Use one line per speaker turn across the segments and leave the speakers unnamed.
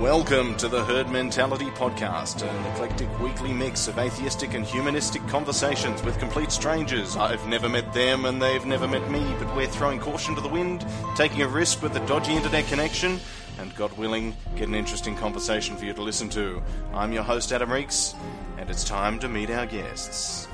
Welcome to the Herd Mentality Podcast, an eclectic weekly mix of atheistic and humanistic conversations with complete strangers. I've never met them and they've never met me, but we're throwing caution to the wind, taking a risk with a dodgy internet connection, and God willing, get an interesting conversation for you to listen to. I'm your host, Adam Reeks, and it's time to meet our guests.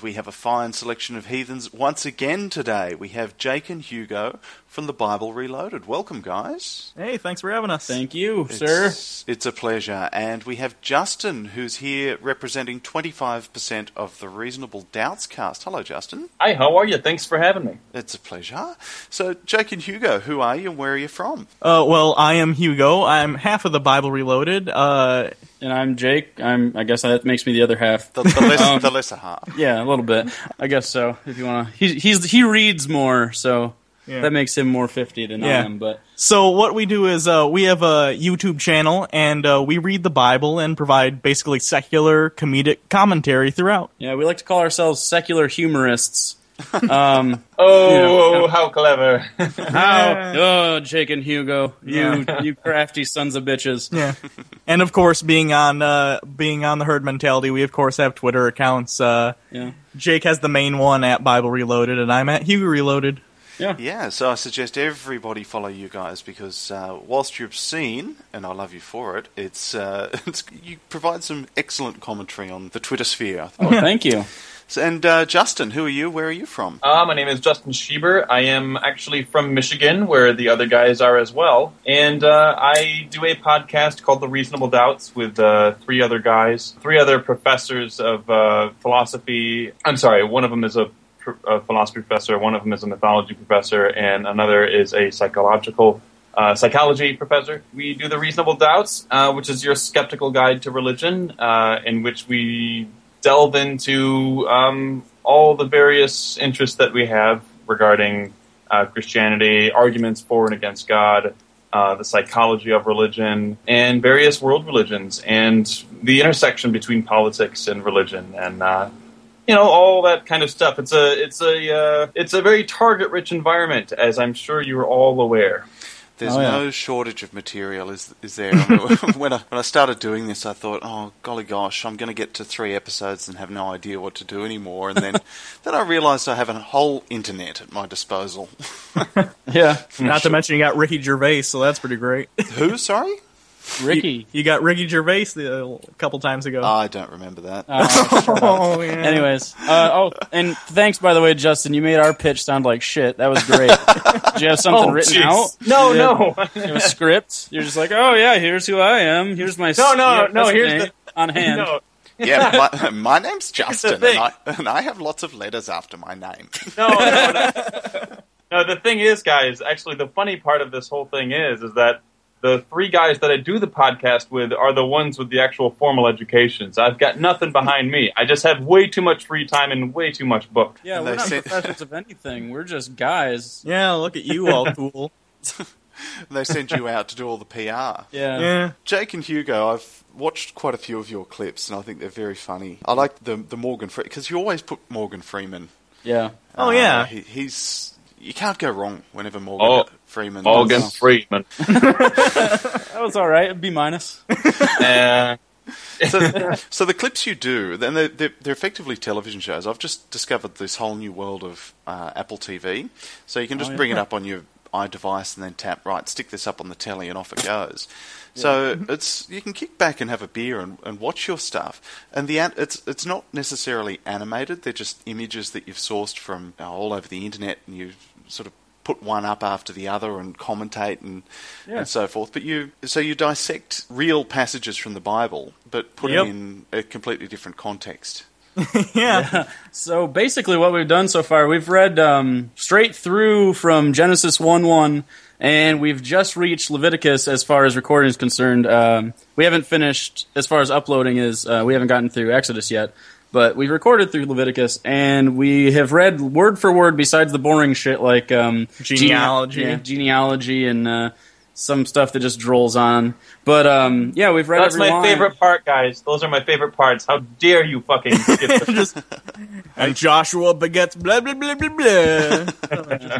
We have a fine selection of heathens once again today. We have Jake and Hugo from the Bible Reloaded. Welcome, guys.
Hey, thanks for having us.
Thank you, sir.
It's, it's a pleasure. And we have Justin, who's here representing 25% of the Reasonable Doubts cast. Hello, Justin.
Hey, how are you? Thanks for having me.
It's a pleasure. So, Jake and Hugo, who are you and where are you from?
Uh, well, I am Hugo. I'm half of the Bible Reloaded. Uh,
And I'm Jake. I'm. I guess that makes me the other half.
The, the, less,
Um,
the lesser half.
Yeah, a little bit. I guess so. If you want to, he's, he's he reads more, so
Yeah.
that makes him more fifty than I am. But
so what we do is uh, we have a YouTube channel, and uh, we read the Bible and provide basically secular comedic commentary throughout.
yeah, we like to call ourselves secular humorists. Um,
Oh, how clever.
how? Oh, Jake and Hugo, you
Yeah.
you crafty sons of bitches.
Yeah, and of course, being on uh, being on the herd mentality, we of course have Twitter accounts. Uh,
Yeah,
Jake has the main one at Bible Reloaded, and I'm at Hugo Reloaded.
Yeah.
Yeah, so I suggest everybody follow you guys because uh, whilst you're obscene, and I love you for it, it's, uh, it's you provide some excellent commentary on the Twitter sphere.
Oh, thank you.
So, and uh, Justin, who are you? Where are you from?
Uh, my name is Justin Schieber. I am actually from Michigan, where the other guys are as well. And uh, I do a podcast called The Reasonable Doubts with uh, three other guys, three other professors of uh, philosophy. I'm sorry, one of them is a, pr- a philosophy professor, one of them is a mythology professor, and another is a psychological uh, psychology professor. We do the Reasonable Doubts, uh, which is your skeptical guide to religion, uh, in which we delve into um, all the various interests that we have regarding uh, Christianity, arguments for and against God, uh, the psychology of religion, and various world religions, and the intersection between politics and religion, and uh, you know all that kind of stuff. It's a it's a uh, it's a very target rich environment, as I'm sure you're all aware.
There's
Oh, yeah.
no shortage of material, is is there? When I when I started doing this, I thought, oh golly gosh, I'm going to get to three episodes and have no idea what to do anymore. And then then I realised I have a whole internet at my disposal.
Yeah,
Not to mention you got Ricky Gervais, so that's pretty great.
Who? Sorry,
Ricky.
You got Ricky Gervais the, a couple times ago.
I don't remember that.
oh yeah.
Anyways, uh, oh, and thanks by the way, Justin. You made our pitch sound like shit. That was great. Did you have something written
jeez.
out?
No,
Yeah.
no.
You have a script. You're just like, oh yeah, here's who I am. Here's my
No, no,
s-
no, here's
resume on hand.
no.
yeah, my, my name's Justin, and. I, and I have lots of letters after my name.
no, no, no. No, the thing is, guys, actually, the funny part of this whole thing is, is that the three guys that I do the podcast with are the ones with the actual formal educations. I've got nothing behind me. I just have way too much free time and way too much booked.
Yeah,
And
we're
they
not
said-
professors of anything. We're just guys.
Yeah, look at you, all cool.
they send you out to do all the PR.
Yeah.
Yeah.
Jake and Hugo, I've watched quite a few of your clips, and I think they're very funny. I like the the Morgan Freeman because you always put Morgan Freeman.
Yeah.
Oh,
Uh,
yeah.
he, he's you can't go wrong whenever Morgan
Oh,
Freeman.
Morgan
does-
Freeman.
That was all right. B minus.
Uh,
so, so the clips you do, then they're, they're, they're effectively television shows. I've just discovered this whole new world of uh, Apple TV. So you can just
Oh, yeah.
bring it up on your iDevice and then tap right, stick this up on the telly, and off it goes. So it's you can kick back and have a beer and, and watch your stuff. And the it's it's not necessarily animated; they're just images that you've sourced from uh, all over the internet, and you sort of put one up after the other and commentate and
Yeah.
and so forth. But you so you dissect real passages from the Bible, but put
Yep.
them in a completely different context.
yeah.
So basically, what we've done so far, we've read um, straight through from Genesis 1 1, and we've just reached Leviticus as far as recording is concerned. Um, we haven't finished, as far as uploading is, uh, we haven't gotten through Exodus yet. But we've recorded through Leviticus, and we have read word for word, besides the boring shit like um,
Genealogy.
gene- yeah, genealogy, and uh, some stuff that just drolls on. But um, yeah, we've read
that's
every
my
line.
favorite part, guys. Those are my favorite parts. How dare you fucking skip the
Just And Joshua begets blah blah blah blah blah.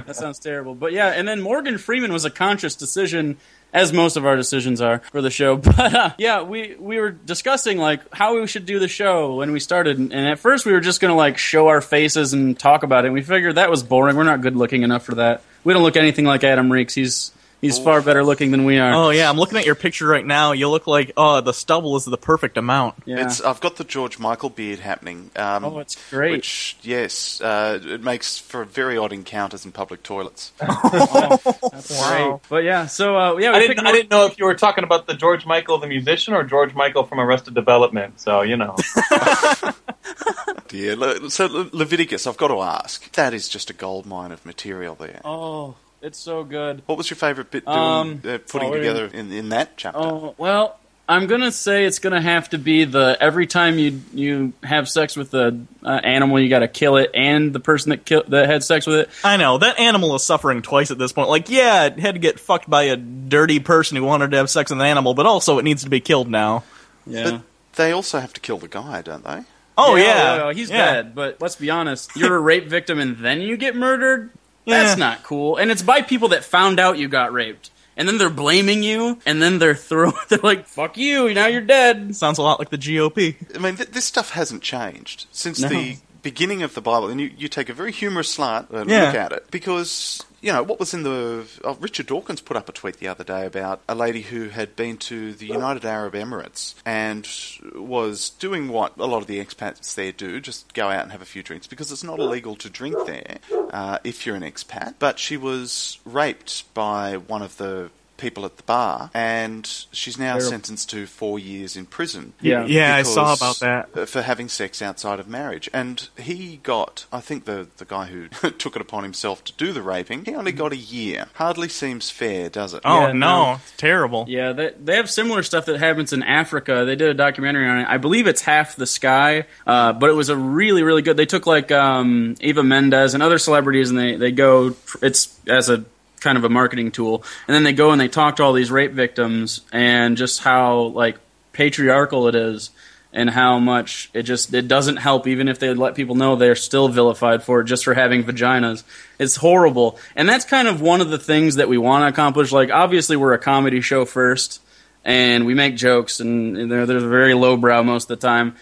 that sounds terrible. But yeah, and then Morgan Freeman was a conscious decision, as most of our decisions are for the show. But uh, yeah, we we were discussing like how we should do the show when we started, and at first we were just gonna like show our faces and talk about it. And we figured that was boring. We're not good looking enough for that. We don't look anything like Adam Reeks. He's he's far better looking than we are.
oh yeah, I'm looking at your picture right now. You look like oh the stubble is the perfect amount.
yeah.
It's I've got the George Michael beard happening. Um,
Oh, it's great.
Which yes, uh, it makes for very odd encounters in public toilets.
That's great. But yeah, so uh, yeah, we
I didn't, I didn't know if you were talking about the George Michael the musician or George Michael from Arrested Development. So you know,
Dear, so Le- Leviticus, I've got to ask. That is just a gold mine of material there.
Oh, it's so good.
What was your favourite bit doing,
Um,
uh, putting
oh,
together in, in that chapter?
Oh well, I'm gonna say it's gonna have to be the every time you you have sex with the uh, animal, you got to kill it, and the person that kill, that had sex with it.
I know that animal is suffering twice at this point. Like, yeah, it had to get fucked by a dirty person who wanted to have sex with an animal, but also it needs to be killed now.
Yeah.
But they also have to kill the guy, don't they?
Oh yeah,
oh, he's
yeah.
bad. But let's be honest, you're a rape victim and then you get murdered.
Yeah.
That's not cool. And it's by people that found out you got raped. And then they're blaming you, and then they're throwing. They're like, "Fuck you! Now you're dead."
Sounds a lot like the GOP.
I mean, th- this stuff hasn't changed since
No.
the beginning of the Bible. And you, you take a very humorous slant and
Yeah.
look at it because, you know, what was in the. Oh, Richard Dawkins put up a tweet the other day about a lady who had been to the United Arab Emirates and was doing what a lot of the expats there do just go out and have a few drinks because it's not illegal to drink there uh, if you're an expat. But she was raped by one of the people at the bar and she's now
Terrible.
sentenced to four years in prison
Yeah.
Yeah, I saw about that.
uh, for having sex outside of marriage. And he got, I think the the guy who took it upon himself to do the raping, he only got a year. Hardly seems fair, does it?
Oh
Yeah,
no,
no.
terrible.
Yeah, they, they have similar stuff that happens in Africa. They did a documentary on it. I believe it's Half the Sky, uh, but it was a really, really good. They took like um, Eva Mendes and other celebrities, and they, they go. It's as a kind of a marketing tool, and then they go and they talk to all these rape victims and just how like patriarchal it is. And how much it just it doesn't help even if they let people know they're still vilified for it just for having vaginas. It's horrible. And that's kind of one of the things that we want to accomplish. Like obviously we're a comedy show first and we make jokes and they're, they're very lowbrow most of the time.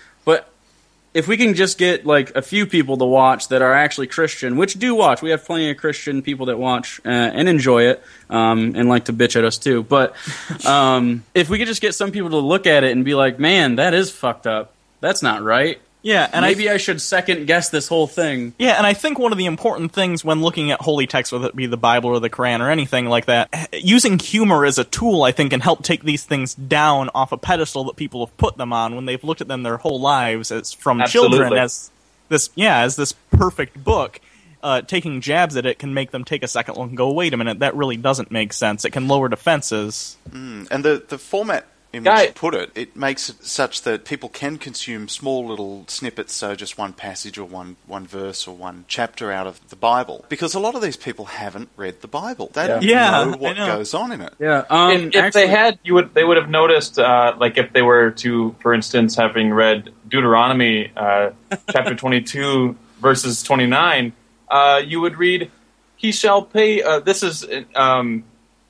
If we can just get like a few people to watch that are actually Christian, which do watch, we have plenty of Christian people that watch uh, and enjoy it um, and like to bitch at us too. But um, if we could just get some people to look at it and be like, "Man, that is fucked up. That's not right."
Yeah, and
Maybe
I
I should second guess this whole thing.
yeah, and I think one of the important things when looking at holy texts, whether it be the Bible or the Quran or anything like that, using humor as a tool, I think, can help take these things down off a pedestal that people have put them on when they've looked at them their whole lives as from children as this yeah as this perfect book. Uh, taking jabs at it can make them take a second look and go, wait a minute, that really doesn't make sense. It can lower defenses.
And the, the format in
Guy-
which you put it, it makes it such that people can consume small little snippets, so just one passage or one, one verse or one chapter out of the Bible. Because a lot of these people haven't read the Bible. They don't
Yeah,
know what
know.
goes on in it.
Yeah. Um,
if, if
actually-
they had, you would they would have noticed, uh, like if they were to, for instance, having read Deuteronomy uh, chapter twenty two verses twenty nine, uh, you would read, "He shall pay." Uh, this is um,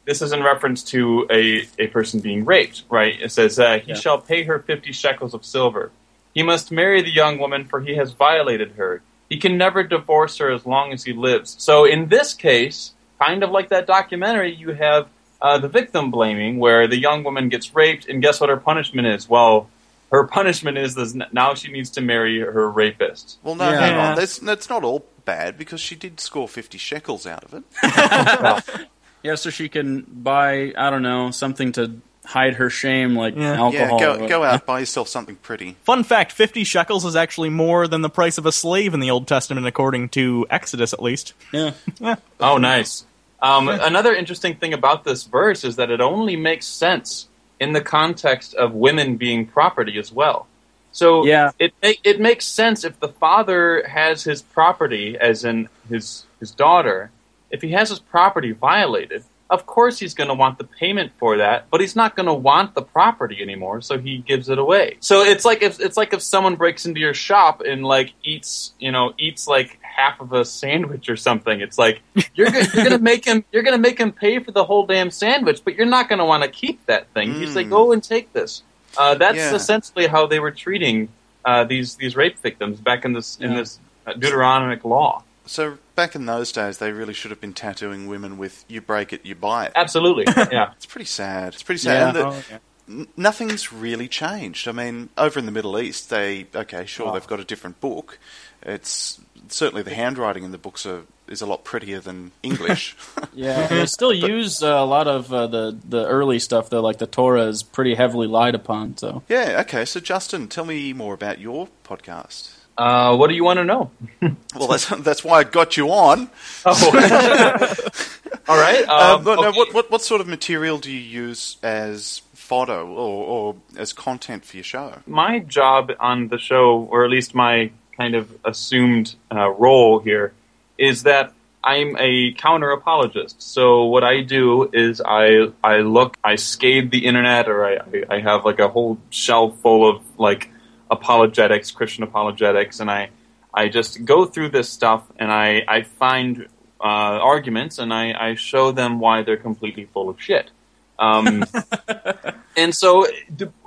this is in reference to a, a person being raped, right? It says, uh, "He
Yeah.
shall pay her fifty shekels of silver. He must marry the young woman, for he has violated her. He can never divorce her as long as he lives." So in this case, kind of like that documentary, you have uh, the victim blaming, where the young woman gets raped, and guess what her punishment is? Well, her punishment is this, now she needs to marry her rapist.
Well, no,
Yeah.
hang on. That's, that's not all bad because she did score 50 shekels out of it.
Yeah, so she can buy, I don't know, something to hide her shame, like
Yeah.
Yeah, go, go out, buy yourself something pretty.
Fun fact 50 shekels is actually more than the price of a slave in the Old Testament, according to Exodus at least.
Yeah.
Oh, nice. Um, another interesting thing about this verse is that it only makes sense in the context of women being property as well. So
Yeah.
it it it makes sense if the father has his property, as in his his daughter. If he has his property violated, of course he's going to want the payment for that, but he's not going to want the property anymore, so he gives it away. So it's like if it's like if someone breaks into your shop and like eats, you know, eats like half of a sandwich or something. It's like you're go- you're going to make him you're going to make him pay for the whole damn sandwich, but you're not going to want to keep that thing. You say,
Mm.
"Go and take this." Uh, that's
Yeah.
essentially how they were treating uh, these these rape victims back in this in this Deuteronomic law.
So back in those days, they really should have been tattooing women with "You break it, you buy it."
Absolutely, yeah.
It's pretty sad. It's pretty sad.
Yeah.
And the-
Oh, yeah.
n- nothing's really changed. I mean, over in the Middle East, they okay, sure,
Oh.
they've got a different book. It's certainly the handwriting in the books are, is a lot prettier than English.
Yeah, they still use uh, a lot of uh, the the early stuff though, like the Torah is pretty heavily lied upon. So
yeah. Okay. So Justin, tell me more about your podcast.
Uh, what do you want to know?
Well, that's that's why I got you on.
Oh, all right.
Um,
Um,
no,
okay.
what, what what sort of material do you use as fodder or, or as content for your show?
my job on the show, or at least my kind of assumed uh, role here, is that I'm a counter apologist. So what I do is I I look, I scade the internet, or I I have like a whole shelf full of like apologetics, Christian apologetics, and I I just go through this stuff and I I find uh, arguments and I, I show them why they're completely full of shit. Um, and so,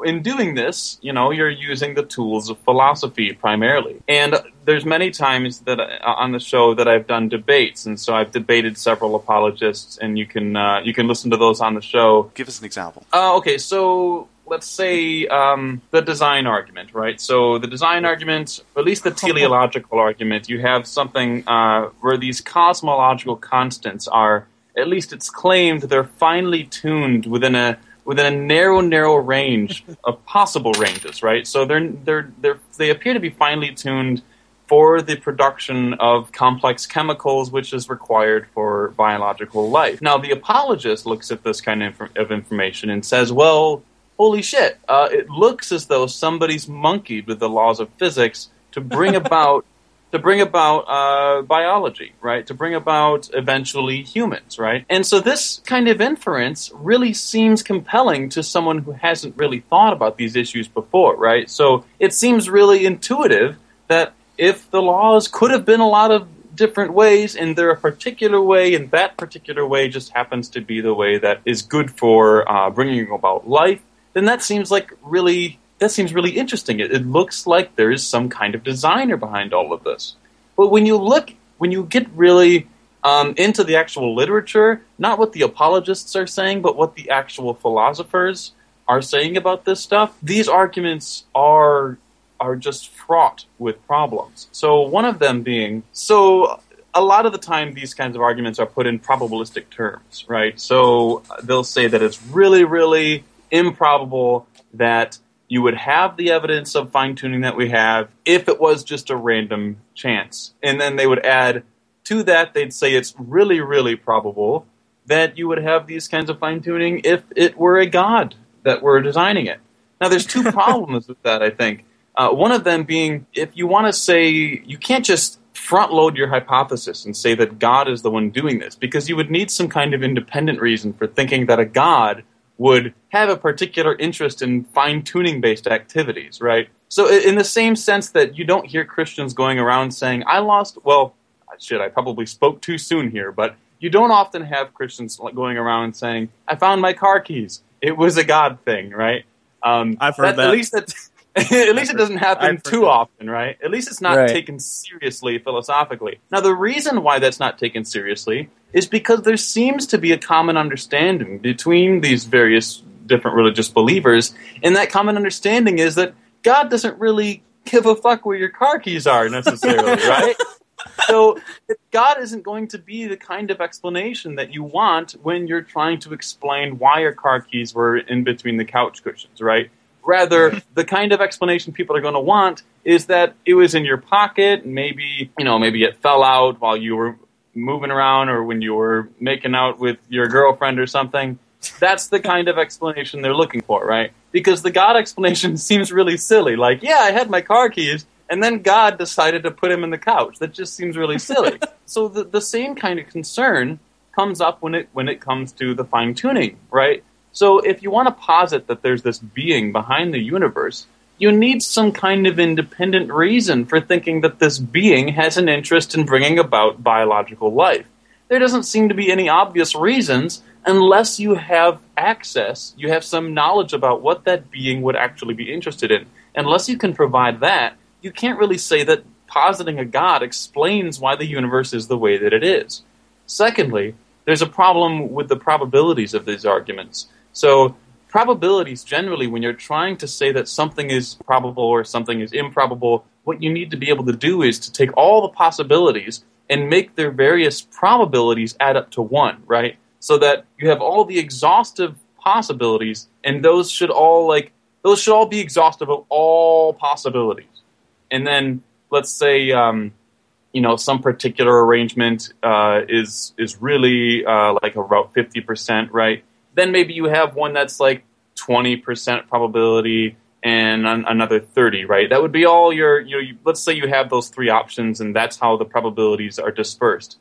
in doing this, you know, you're using the tools of philosophy primarily. And there's many times that uh, on the show that I've done debates, and so I've debated several apologists, and you can uh, you can listen to those on the show.
Give us an example.
Uh, okay, so let's say um, the design argument, right? So the design argument, at least the teleological argument, you have something uh, where these cosmological constants are, at least it's claimed, they're finely tuned within a within a narrow, narrow range of possible ranges, right? So they're they're they're they appear to be finely tuned for the production of complex chemicals, which is required for biological life. Now, the apologist looks at this kind of, infor- of information and says, well, holy shit, uh, it looks as though somebody's monkeyed with the laws of physics to bring about. To bring about uh, biology, right? To bring about eventually humans, right? And so this kind of inference really seems compelling to someone who hasn't really thought about these issues before, right? So it seems really intuitive that if the laws could have been a lot of different ways and they're a particular way and that particular way just happens to be the way that is good for uh, bringing about life then that seems like really that seems really interesting it, it looks like there is some kind of designer behind all of this but when you look when you get really um, into the actual literature not what the apologists are saying but what the actual philosophers are saying about this stuff these arguments are are just fraught with problems. So one of them being so a lot of the time these kinds of arguments are put in probabilistic terms, right? So they'll say that it's really really improbable that you would have the evidence of fine tuning that we have if it was just a random chance. And then they would add to that they'd say it's really really probable that you would have these kinds of fine tuning if it were a god that were designing it. Now, there's two problems with that, I think. Uh, one of them being if you want to say, you can't just front load your hypothesis and say that God is the one doing this, because you would need some kind of independent reason for thinking that a God would have a particular interest in fine tuning based activities, right? So, in the same sense that you don't hear Christians going around saying, I lost, well, shit, I probably spoke too soon here, but you don't often have Christians going around saying, I found my car keys. It was a God thing, right? Um,
I've heard that.
At least that. at least it doesn't happen too
that.
often, right? At least it's not
Right.
taken seriously philosophically. Now, the reason why that's not taken seriously is because there seems to be a common understanding between these various different religious believers, and that common understanding is that God doesn't really give a fuck where your car keys are necessarily, right? So God isn't going to be the kind of explanation that you want when you're trying to explain why your car keys were in between the couch cushions, right? Rather, mm-hmm. the kind of explanation people are going to want is that it was in your pocket, and maybe you know, maybe it fell out while you were moving around or when you were making out with your girlfriend or something. That's the kind of explanation they're looking for, right? Because the God explanation seems really silly. Like, yeah, I had my car keys, and then God decided to put him in the couch. That just seems really silly. so the, the same kind of concern comes up when it when it comes to the fine tuning, right? So if you want to posit that there's this being behind the universe, you need some kind of independent reason for thinking that this being has an interest in bringing about biological life. There doesn't seem to be any obvious reasons unless you have access, you have some knowledge about what that being would actually be interested in. Unless you can provide that, you can't really say that positing a God explains why the universe is the way that it is. Secondly, there's a problem with the probabilities of these arguments. So, probabilities generally, when you're trying to say that something is probable or something is improbable, what you need to be able to do is to take all the possibilities and make their various probabilities add up to one, right? So that you have all the exhaustive possibilities, and those should all like those should all be exhaustive of all possibilities. And then let's say um, you know some particular arrangement uh, is is really uh, like about fifty percent, right? Then maybe you have one that's like twenty percent probability and an, another thirty, right? That would be all your you know. You, let's say you have those three options, and that's how the probabilities are dispersed.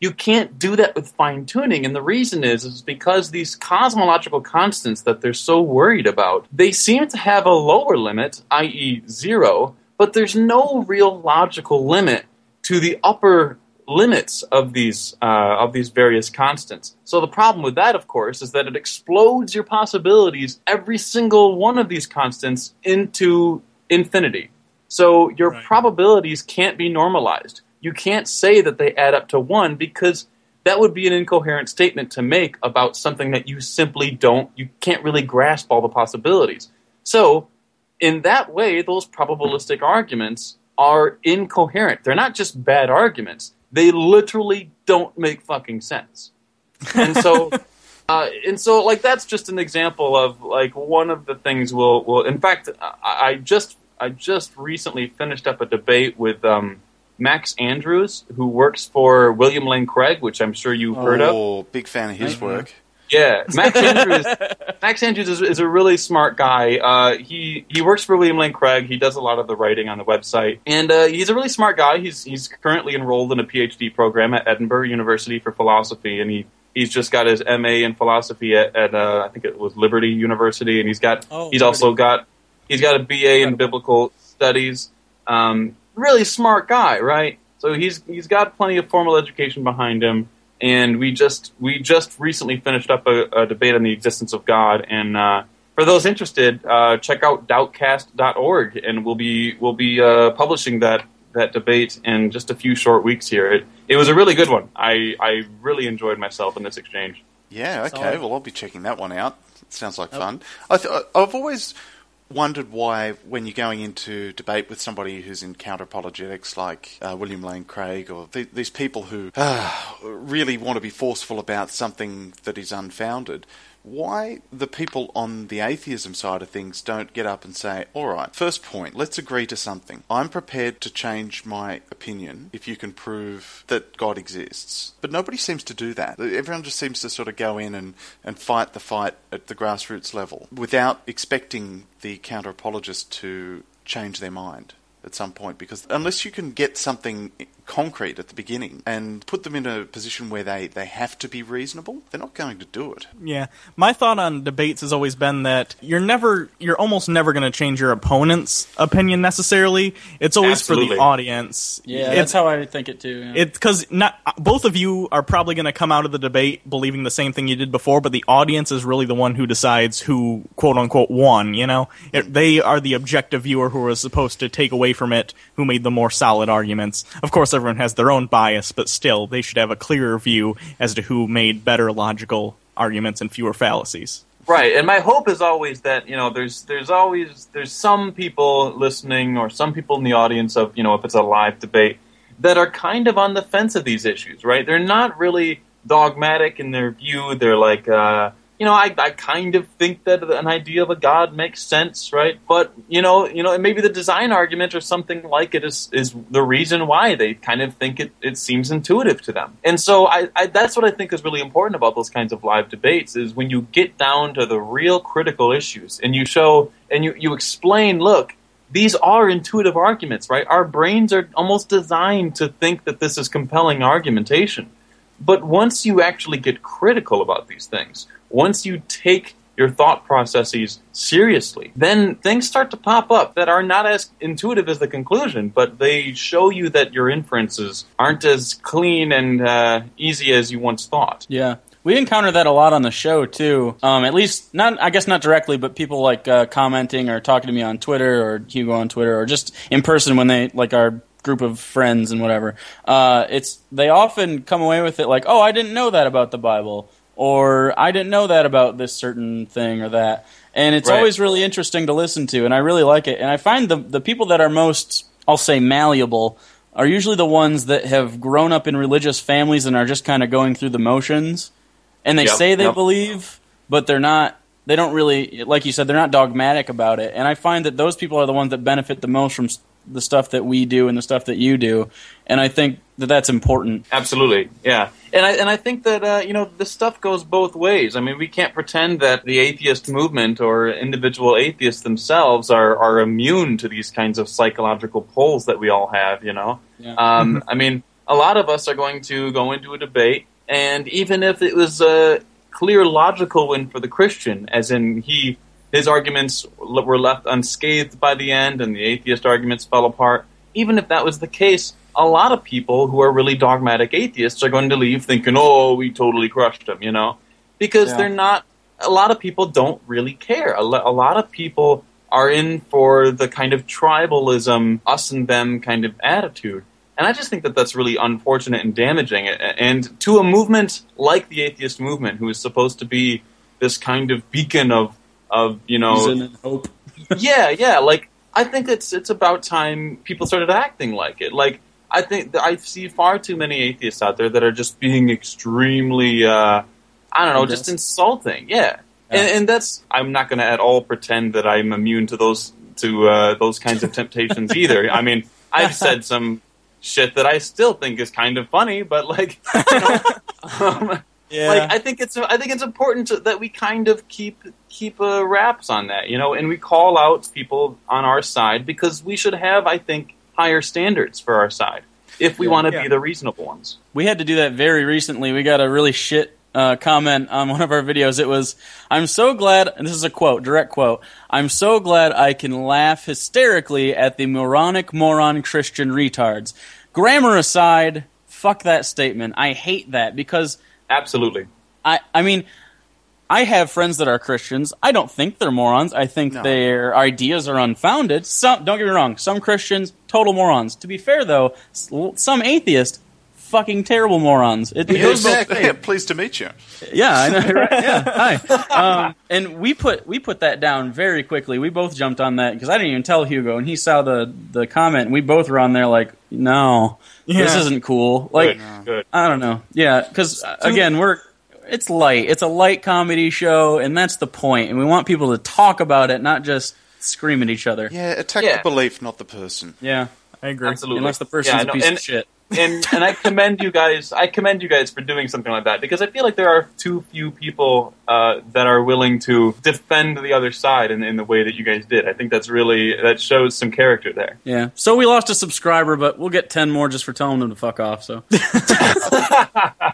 You can't do that with fine tuning, and the reason is is because these cosmological constants that they're so worried about, they seem to have a lower limit, i.e., zero, but there's no real logical limit to the upper limits of these uh, of these various constants. So the problem with that, of course, is that it explodes your possibilities every single one of these constants into infinity. So your
Right.
probabilities can't be normalized. You can't say that they add up to one because that would be an incoherent statement to make about something that you simply don't you can't really grasp all the possibilities. So in that way, those probabilistic arguments are incoherent. They're not just bad arguments. They literally don't make fucking sense. And so, uh, and so, like that's just an example of like one of the things we'll. will in fact, I, I just I just recently finished up a debate with um, Max Andrews, who works for William Lane Craig, which I'm sure you've heard of.
Oh, big fan of his
Mhm.
work.
Yeah, Max Andrews. Max Andrews is, is a really smart guy. Uh, he he works for William Lane Craig. He does a lot of the writing on the website, and uh, he's a really smart guy. He's he's currently enrolled in a PhD program at Edinburgh University for philosophy, and he. He's just got his MA in philosophy at, at uh, I think it was Liberty University, and he's got
Oh,
he's
Liberty.
also got he's got a BA in biblical studies. Um, really smart guy, right? So he's he's got plenty of formal education behind him and we just we just recently finished up a, a debate on the existence of God. And uh, for those interested, uh, check out doubtcast.org, and we'll be we'll be uh, publishing that that debate in just a few short weeks here. It, it was a really good one. I, I really enjoyed myself in this exchange.
Yeah, okay.
Solid.
Well, I'll be checking that one out. It sounds like fun. I th- I've always wondered why, when you're going into debate with somebody who's in counter apologetics, like uh, William Lane Craig, or th- these people who uh, really want to be forceful about something that is unfounded, why the people on the atheism side of things don't get up and say, all right, first point, let's agree to something. I'm prepared to change my opinion if you can prove that God exists. But nobody seems to do that. Everyone just seems to sort of go in and, and fight the fight at the grassroots level without expecting the counter apologist to change their mind at some point because unless you can get something concrete at the beginning and put them in a position where they, they have to be reasonable, they're not going to do it.
Yeah, my thought on debates has always been that you're never, you're almost never going to change your opponent's opinion necessarily. It's always for the audience.
Yeah,
it's
that's how I think it too. yeah.
it's because not both of you are probably going to come out of the debate believing the same thing you did before, but the audience is really the one who decides who quote unquote won. You know, it, they are the objective viewer who is supposed to take away from it who made the more solid arguments. Of course, everyone has their own bias, but still, they should have a clearer view as to who made better logical arguments and fewer fallacies.
Right, and my hope is always that you know there's there's always there's some people listening or some people in the audience of you know if it's a live debate that are kind of on the fence of these issues. Right, they're not really dogmatic in their view. They're like uh, you know I, I kind of think that an idea of a god makes sense, right? But you know you know maybe the design argument or something like it is is the reason why they kind of think it it seems intuitive to them. And so I, I that's what I think is really important about those kinds of live debates is when you get down to the real critical issues and you show and you, you explain, look, these are intuitive arguments, right? Our brains are almost designed to think that this is compelling argumentation. But once you actually get critical about these things, once you take your thought processes seriously, then things start to pop up that are not as intuitive as the conclusion, but they show you that your inferences aren't as clean and uh, easy as you once thought.
Yeah. We encounter that a lot on the show too. Um, at least not, I guess not directly, but people like uh, commenting or talking to me on Twitter or Hugo on Twitter or just in person when they like our group of friends and whatever. Uh, it's they often come away with it like, oh, I didn't know that about the Bible, or I didn't know that about this certain thing or that. And it's
Right.
always really interesting to listen to, and I really like it. And I find the the people that are most, I'll say, malleable are usually the ones that have grown up in religious families and are just kind of going through the motions. And they
Yep,
say they
yep.
believe, but they're not. They don't really, like you said, they're not dogmatic about it. And I find that those people are the ones that benefit the most from the stuff that we do and the stuff that you do. And I think that that's important.
Absolutely, yeah, and I and I think that uh, you know this stuff goes both ways. I mean, we can't pretend that the atheist movement or individual atheists themselves are are immune to these kinds of psychological pulls that we all have. You know,
Yeah.
um, I mean, a lot of us are going to go into a debate, and even if it was a clear logical win for the Christian, as in he his arguments were left unscathed by the end, and the atheist arguments fell apart. Even if that was the case, a lot of people who are really dogmatic atheists are going to leave thinking, "Oh, we totally crushed them," you know, because
Yeah.
they're not. A lot of people don't really care. A, a lot of people are in for the kind of tribalism, us and them kind of attitude. And I just think that that's really unfortunate and damaging. And to a movement like the atheist movement, who is supposed to be this kind of beacon of, of you know,
Reason and hope.
yeah, yeah. Like I think it's it's about time people started acting like it. Like I think I see far too many atheists out there that are just being extremely, uh, I don't know, just insulting. Yeah,
Yeah.
And, and that's I'm not going to at all pretend that I'm immune to those to uh, those kinds of temptations either. I mean, I've said some shit that I still think is kind of funny, but like. You know, um,
Yeah.
like I think it's I think it's important to, that we kind of keep keep uh, wraps on that, you know, and we call out people on our side because we should have, I think, higher standards for our side if we
Yeah.
want to
Yeah.
be the reasonable ones.
we had to do that very recently. We got a really shit uh, comment on one of our videos. It was, "I'm so glad," and this is a quote, direct quote. "I'm so glad I can laugh hysterically at the moronic moron Christian retards." Grammar aside, fuck that statement. I hate that because
Absolutely.
I, I mean, I have friends that are Christians. I don't think they're morons. I think
No.
their ideas are unfounded. Some, don't get me wrong, some Christians, total morons. To be fair, though, some atheists, fucking terrible morons. It, it goes
Exactly. Yeah, pleased to meet you.
Yeah, I know. Right? Yeah, hi. Um, and we put we put that down very quickly. We both jumped on that because I didn't even tell Hugo, and he saw the the comment. And we both were on there like, no, this isn't cool. Like,
good. Good.
I don't know. Yeah, because again, we're it's light. It's a light comedy show, and that's the point. And we want people to talk about it, not just scream at each other.
Yeah, attack
Yeah.
the belief, not the person.
Yeah,
I agree.
Absolutely.
unless the person's
Yeah, I
a
know.
piece
And-
of shit.
And and I commend you guys. I commend you guys for doing something like that because I feel like there are too few people uh, that are willing to defend the other side in, in the way that you guys did. I think that's really that shows some character there.
Yeah. So we lost a subscriber, but we'll get ten more just for telling them to fuck off. So.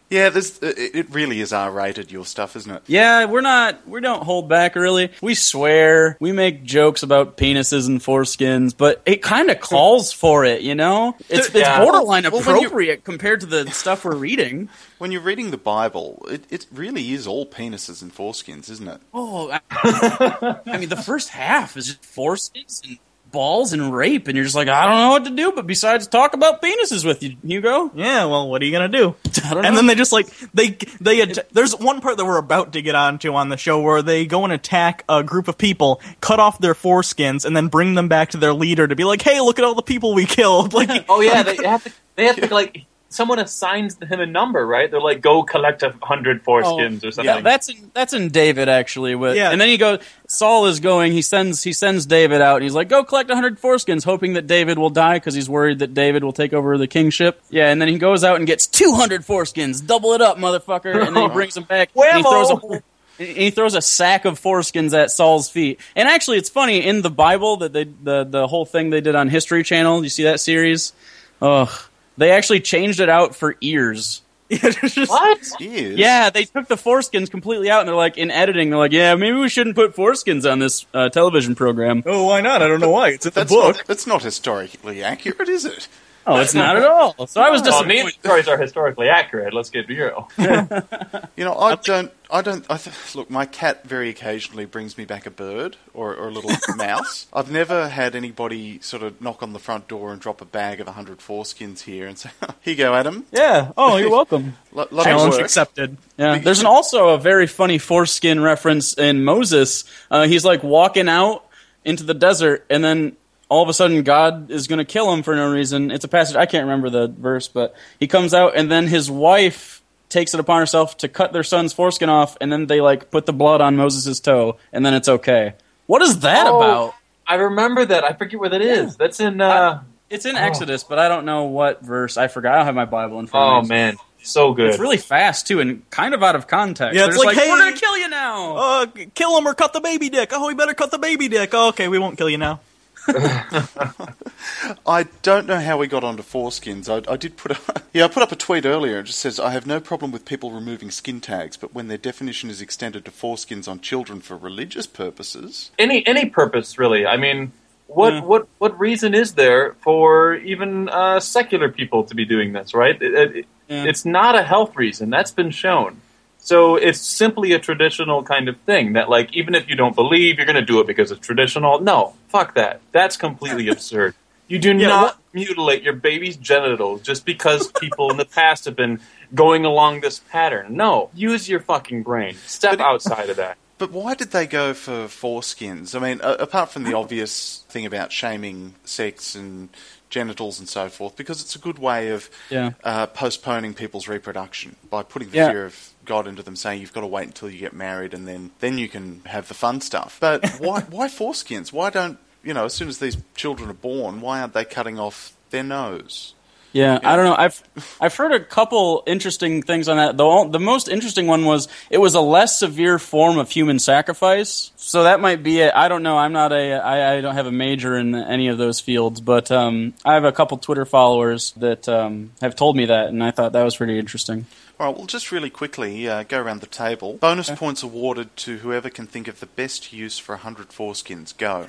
Yeah, this uh, it it really is R-rated. Your stuff, isn't it?
Yeah, we're not. We don't hold back really. We swear. We make jokes about penises and foreskins, but it kind of calls for it. You know, it's it's
Yeah.
borderline
Well, when you-
appropriate compared to the stuff we're reading.
When you're reading the Bible, it, it really is all penises and foreskins, isn't it?
Oh, I, I mean, the first half is just foreskins and balls and rape, and you're just like, I don't know what to do, but besides talk about penises with you, Hugo.
Yeah, well, what are you gonna do?
I don't know.
And then they just like they they att- there's one part that we're about to get onto on the show where they go and attack a group of people, cut off their foreskins, and then bring them back to their leader to be like, "Hey, look at all the people we killed!" Like,
Oh yeah, they have to. They have to like someone assigns him a number, right? They're like, go collect a hundred foreskins oh, or something.
Yeah, that's in, that's in David actually. With,
Yeah.
and then he goes. Saul is going. He sends he sends David out, and he's like, "Go collect a hundred foreskins," hoping that David will die because he's worried that David will take over the kingship. Yeah, and then he goes out and gets two hundred foreskins. Double it up, motherfucker! And then he brings them back. and he throws a and he throws a sack of foreskins at Saul's feet. And actually, it's funny in the Bible that they the the whole thing they did on History Channel. You see that series? Ugh, they actually changed it out for ears.
What?
He.
Yeah, they took the foreskins completely out, and they're like in editing. They're like, yeah, maybe we shouldn't put foreskins on this uh, television program.
Oh, why not? I don't know why. It's in
That's not, that's not historically accurate, is it?
Oh, it's not at all. So I was
Well,
disappointed.
neither stories are historically accurate. Let's get real.
You know, I don't. I don't. I th- look, my cat very occasionally brings me back a bird or, or a little mouse. I've never had anybody sort of knock on the front door and drop a bag of hundred foreskins here and say, "Here you go, Adam.
yeah. Oh, you're welcome.
Lo- love your
Challenge accepted.
Yeah, there's an, also a very funny foreskin reference in Moses. Uh, he's like walking out into the desert, and then all of a sudden God is going to kill him for no reason. It's a passage I can't remember the verse, but he comes out, and then his wife takes it upon herself to cut their son's foreskin off, and then they like put the blood on Moses' toe, and then it's okay. What is that
Oh,
about?
I remember that. I forget where that is. That's in. Uh,
It's in Exodus, but I don't know what verse. I forgot. I don't have my Bible in front
oh
of me.
man, so good.
It's really fast too, and kind of out of context.
Yeah, it's
just
like, hey-
we're gonna kill you now.
Uh, kill him or cut the baby dick. Oh, we better cut the baby dick. Oh, okay, we won't kill you now.
I don't know how we got onto foreskins. I, I did put a, yeah, I put up a tweet earlier. It just says I have no problem with people removing skin tags, but when their definition is extended to foreskins on children for religious purposes,
any any purpose really. I mean, what
Yeah.
what what reason is there for even uh, secular people to be doing this? Right? It- it-
Yeah.
It's not a health reason. That's been shown. So it's simply a traditional kind of thing that, like, even if you don't believe, you're going to do it because it's traditional. No, fuck that. That's completely absurd. You do
Yeah,
not
what-
mutilate your baby's genitals just because people in the past have been going along this pattern. No, use your fucking brain. Step outside of that.
But why did they go for foreskins? I mean, apart from the obvious thing about shaming sex and genitals and so forth, because it's a good way of
Yeah.
uh, postponing people's reproduction by putting the
Yeah.
fear of God into them, saying you've got to wait until you get married and then then you can have the fun stuff. But why why foreskins? Why don't you know? As soon as these children are born, why aren't they cutting off their nose?
Yeah, I don't know. I've I've heard a couple interesting things on that. The the most interesting one was it was a less severe form of human sacrifice. So that might be it. I don't know. I'm not a I, I don't have a major in any of those fields, but um, I have a couple Twitter followers that um, have told me that, and I thought that was pretty interesting.
All right, well, just really quickly uh, go around the table. Bonus points awarded to whoever can think of the best use for 100 foreskins. Go.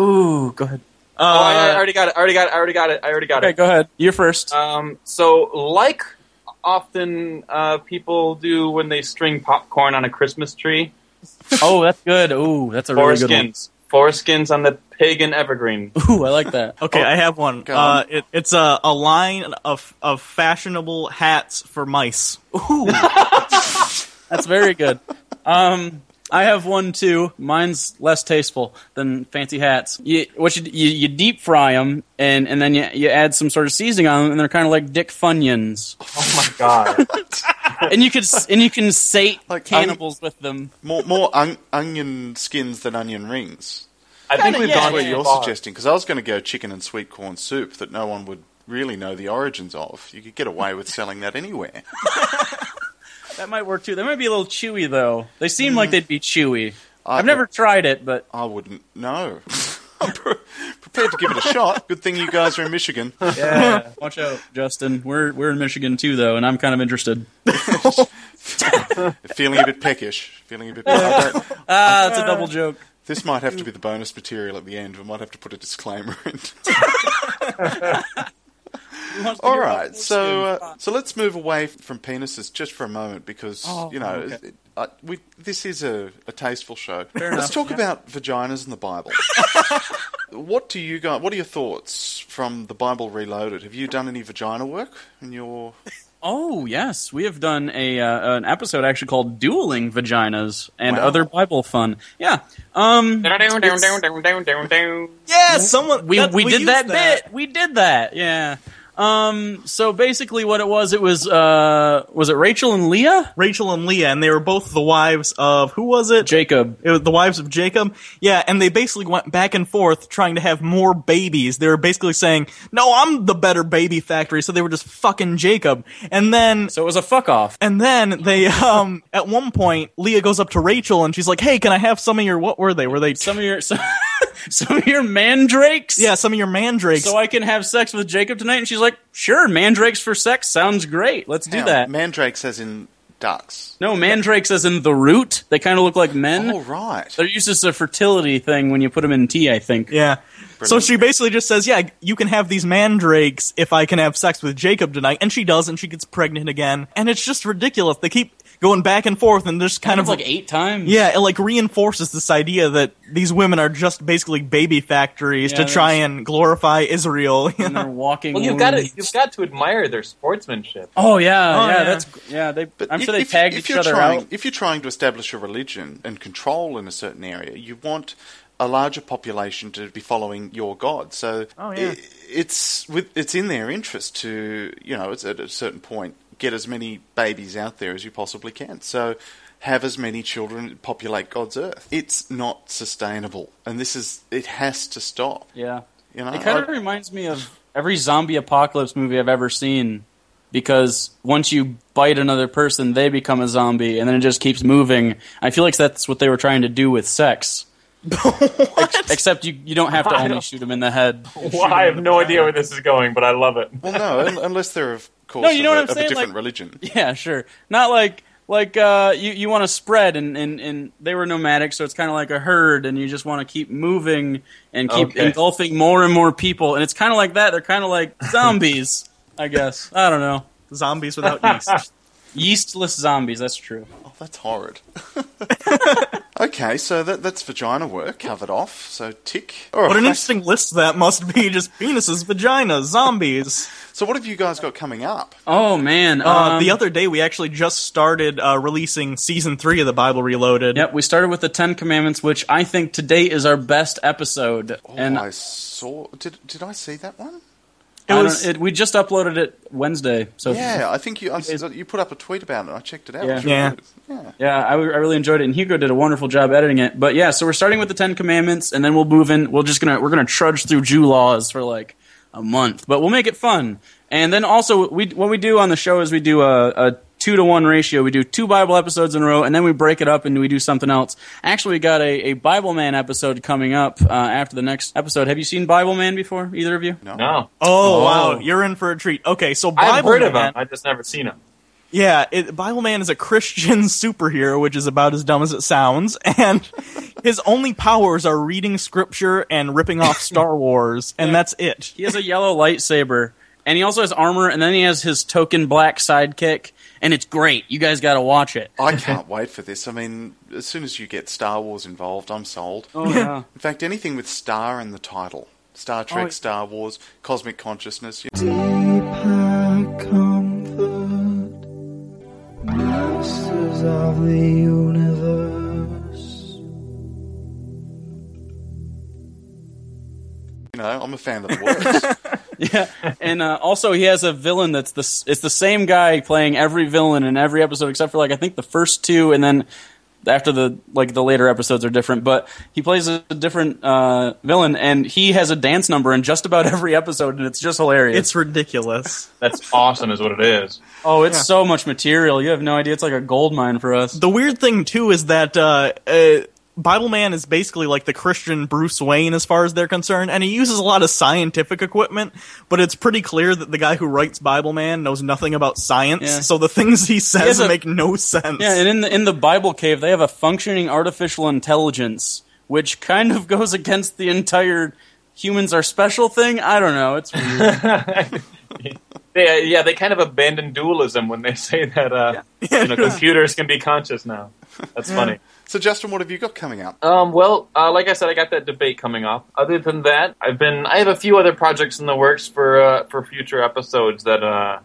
Ooh, go ahead.
oh, I, I already got it. I already got it. I already got it. I already got
Okay,
it.
go ahead. You're first.
Um, so, like often uh, people do when they string popcorn on a Christmas tree,
oh, that's good. Ooh, that's a really good one.
Foreskins. Foreskins on the pagan evergreen.
Ooh, I like that.
Okay, I have one. Uh, it, it's a, a line of of fashionable hats for mice.
Ooh, that's very good. Um, I have one too. Mine's less tasteful than fancy hats. You what you you, you deep fry them and and then you you add some sort of seasoning on them, and they're kind of like Dick Funyuns.
Oh my god!
and you could and you can sate
Like
cannibals with them.
More more on- onion skins than onion rings.
I think we've
yeah,
gone
That's what you're
far.
suggesting, because I was going to go chicken and sweet corn soup that no one would really know the origins of. You could get away with selling that anywhere.
That might work too. They might be a little chewy though. They seem like they'd be chewy.
I-
I've never tried it, but
I wouldn't know. I'm pre- prepared to give it a shot. Good thing you guys are in Michigan.
yeah, watch out, Justin. We're we're in Michigan too, though, and I'm kind of interested.
Feeling a bit peckish. Feeling a bit. Don't,
Ah, that's a double joke.
this might have to be the bonus material at the end. We might have to put a disclaimer in. All right, so uh, so let's move away from penises just for a moment because
Oh,
you know
okay.
it- uh, we, this is a, a tasteful show. let's
enough,
talk
yeah.
about vaginas in the Bible. what do you guys? What are your thoughts from the Bible Reloaded? Have you done any vagina work in your?
Oh yes, we have done a uh, an episode actually called "Dueling Vaginas" and
Wow.
other Bible fun. Yeah, um,
Yeah, someone
we
that-
we, did
used
that, bit. We did that. Yeah. Um. So basically, what it was, it was uh, was it Rachel and Leah?
Rachel and Leah, and they were both the wives of who was it?
Jacob.
It was the wives of Jacob. Yeah, and they basically went back and forth trying to have more babies. They were basically saying, "No, I'm the better baby factory." So they were just fucking Jacob. And then
So it was a fuck off.
and then they um at one point Leah goes up to Rachel and she's like, "Hey, can I have some of your what were they? Were they
Some of your some, Some of your mandrakes?
Yeah, some of your mandrakes.
So I can have sex with Jacob tonight? And she's like, sure, mandrakes for sex sounds great. Let's do
Now,
that.
Mandrakes as in ducks.
no, mandrakes as in the root. They kind of look like men.
Oh, right.
They're used as a fertility thing when you put them in tea, I think.
yeah. So she basically just says, "Yeah, you can have these mandrakes if I can have sex with Jacob tonight," and she does, and she gets pregnant again, and it's just ridiculous. They keep going back and forth, and there's kind
Kind
of
of like eight times.
Yeah, it like reinforces this idea that these women are just basically baby factories
Yeah,
to try and glorify Israel. you
And
know?
they're walking.
Well, you've got to you've got to admire their sportsmanship.
Oh yeah,
Oh,
yeah,
yeah.
That's yeah. They.
But
I'm
if-
sure they
if-
tagged
if
each
you're
other
trying,
out.
If you're trying to establish a religion and control in a certain area, you want a larger population to be following your god. So
Oh, yeah.
i- it's with it's in their interest to you know it's at a certain point get as many babies out there as you possibly can. So have as many children populate God's earth. It's not sustainable, and this is it has to stop.
Yeah.
You know,
It kind of
I-
reminds me of every zombie apocalypse movie I've ever seen. Because once you bite another person, they become a zombie, and then it just keeps moving. I feel like that's what they were trying to do with sex. Ex- except you, you don't have to only shoot them in the head. You shoot
Well,
'em
I have no
back.
idea where this is going, but I love it.
well, no, un- unless they're of course
No, you know
of,
what
a,
I'm
of
saying?
a different
Like-
religion.
Yeah, sure. Not like like uh, you you want to spread, and, and and they were nomadic, so it's kind of like a herd, and you just want to keep moving and keep
Okay.
engulfing more and more people, and it's kind of like that. They're kind of like zombies, I guess. I don't know.
Zombies without yeast.
Yeastless zombies. That's true.
Oh, that's horrid. okay, so that, that's vagina work covered off. So tick. All
What an
right.
interesting list that must be. Just penises, vaginas, zombies.
So what have you guys got coming up?
Oh man.
Uh,
um,
the other day, we actually just started uh, releasing season three of the Bible Reloaded.
Yep, we started with the Ten Commandments, which I think today is our best episode.
Oh,
and
I saw. Did did I see that one?
It was-
it, we just uploaded it Wednesday. So
Yeah, I think you I, you put up a tweet about it. I checked it out.
Yeah.
It was really
Yeah.
yeah.
Yeah, I, I really enjoyed it, and Hugo did a wonderful job editing it. But yeah, so we're starting with the Ten Commandments, and then we'll move in. We're just gonna we're gonna trudge through Jew laws for like a month, but we'll make it fun. And then also, we what we do on the show is we do a, a two to one ratio. We do two Bible episodes in a row, and then we break it up and we do something else. Actually, we got a, a Bible Man episode coming up uh, after the next episode. Have you seen Bible Man before? Either of you?
No.
No,
Oh,
Oh.
wow, you're in for a treat. Okay, so Bible
I've heard
Man,
of him. I just never seen him.
Yeah, it, Bible Man is a Christian superhero, which is about as dumb as it sounds, and his only powers are reading scripture and ripping off Star Wars, and that's it.
He has a yellow lightsaber, and he also has armor, and then he has his token black sidekick, and it's great. You guys got to watch it.
I can't wait for this. I mean, as soon as you get Star Wars involved, I'm sold.
Oh yeah.
In fact, anything with Star in the title. Star Trek,
Oh.
Star Wars, Cosmic Consciousness. you-
Deeper comfort, masters of the universe.
You know, I'm a fan of the words.
Yeah, and uh, also he has a villain that's the it's the same guy playing every villain in every episode except for like I think the first two, and then after the like the later episodes are different. But he plays a different uh, villain, and he has a dance number in just about every episode, and it's just hilarious.
It's ridiculous.
That's awesome, is what it is.
oh, it's so much material. You have no idea. It's like a gold mine for us.
The weird thing too is that uh, uh, Bible Man is basically like the Christian Bruce Wayne as far as they're concerned, and he uses a lot of scientific equipment. But it's pretty clear that the guy who writes Bible Man knows nothing about science,
Yeah.
so the things he says
has a-
make no sense.
Yeah, and in the in the Bible cave, they have a functioning artificial intelligence, which kind of goes against the entire humans are special thing. I don't know. It's weird.
They, yeah, they kind of abandon dualism when they say that uh, you know, computers can be conscious now. That's funny.
So, Justin, what have you got coming up?
Um, well, uh, like I said, I got that debate coming up. Other than that, I've been I have a few other projects in the works for uh, for future episodes that uh,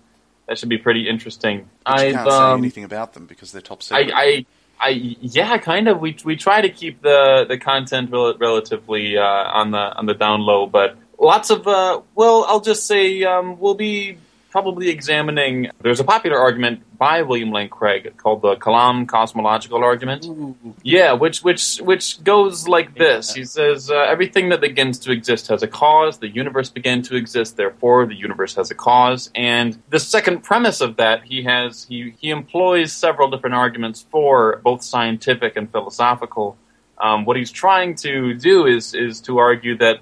that should be pretty interesting. I've,
can't say
um,
anything about them because they're top secret.
I, I, I, yeah, kind of. We we try to keep the the content rel- relatively uh, on the on the down low, but lots of uh, well, I'll just say um, we'll be probably examining. There's a popular argument by William Lane Craig called the Kalam cosmological argument. Yeah, which which which goes like this. He says uh, everything that begins to exist has a cause. The universe began to exist, therefore the universe has a cause. And the second premise of that, he has he he employs several different arguments for both scientific and philosophical Um, what he's trying to do is is to argue that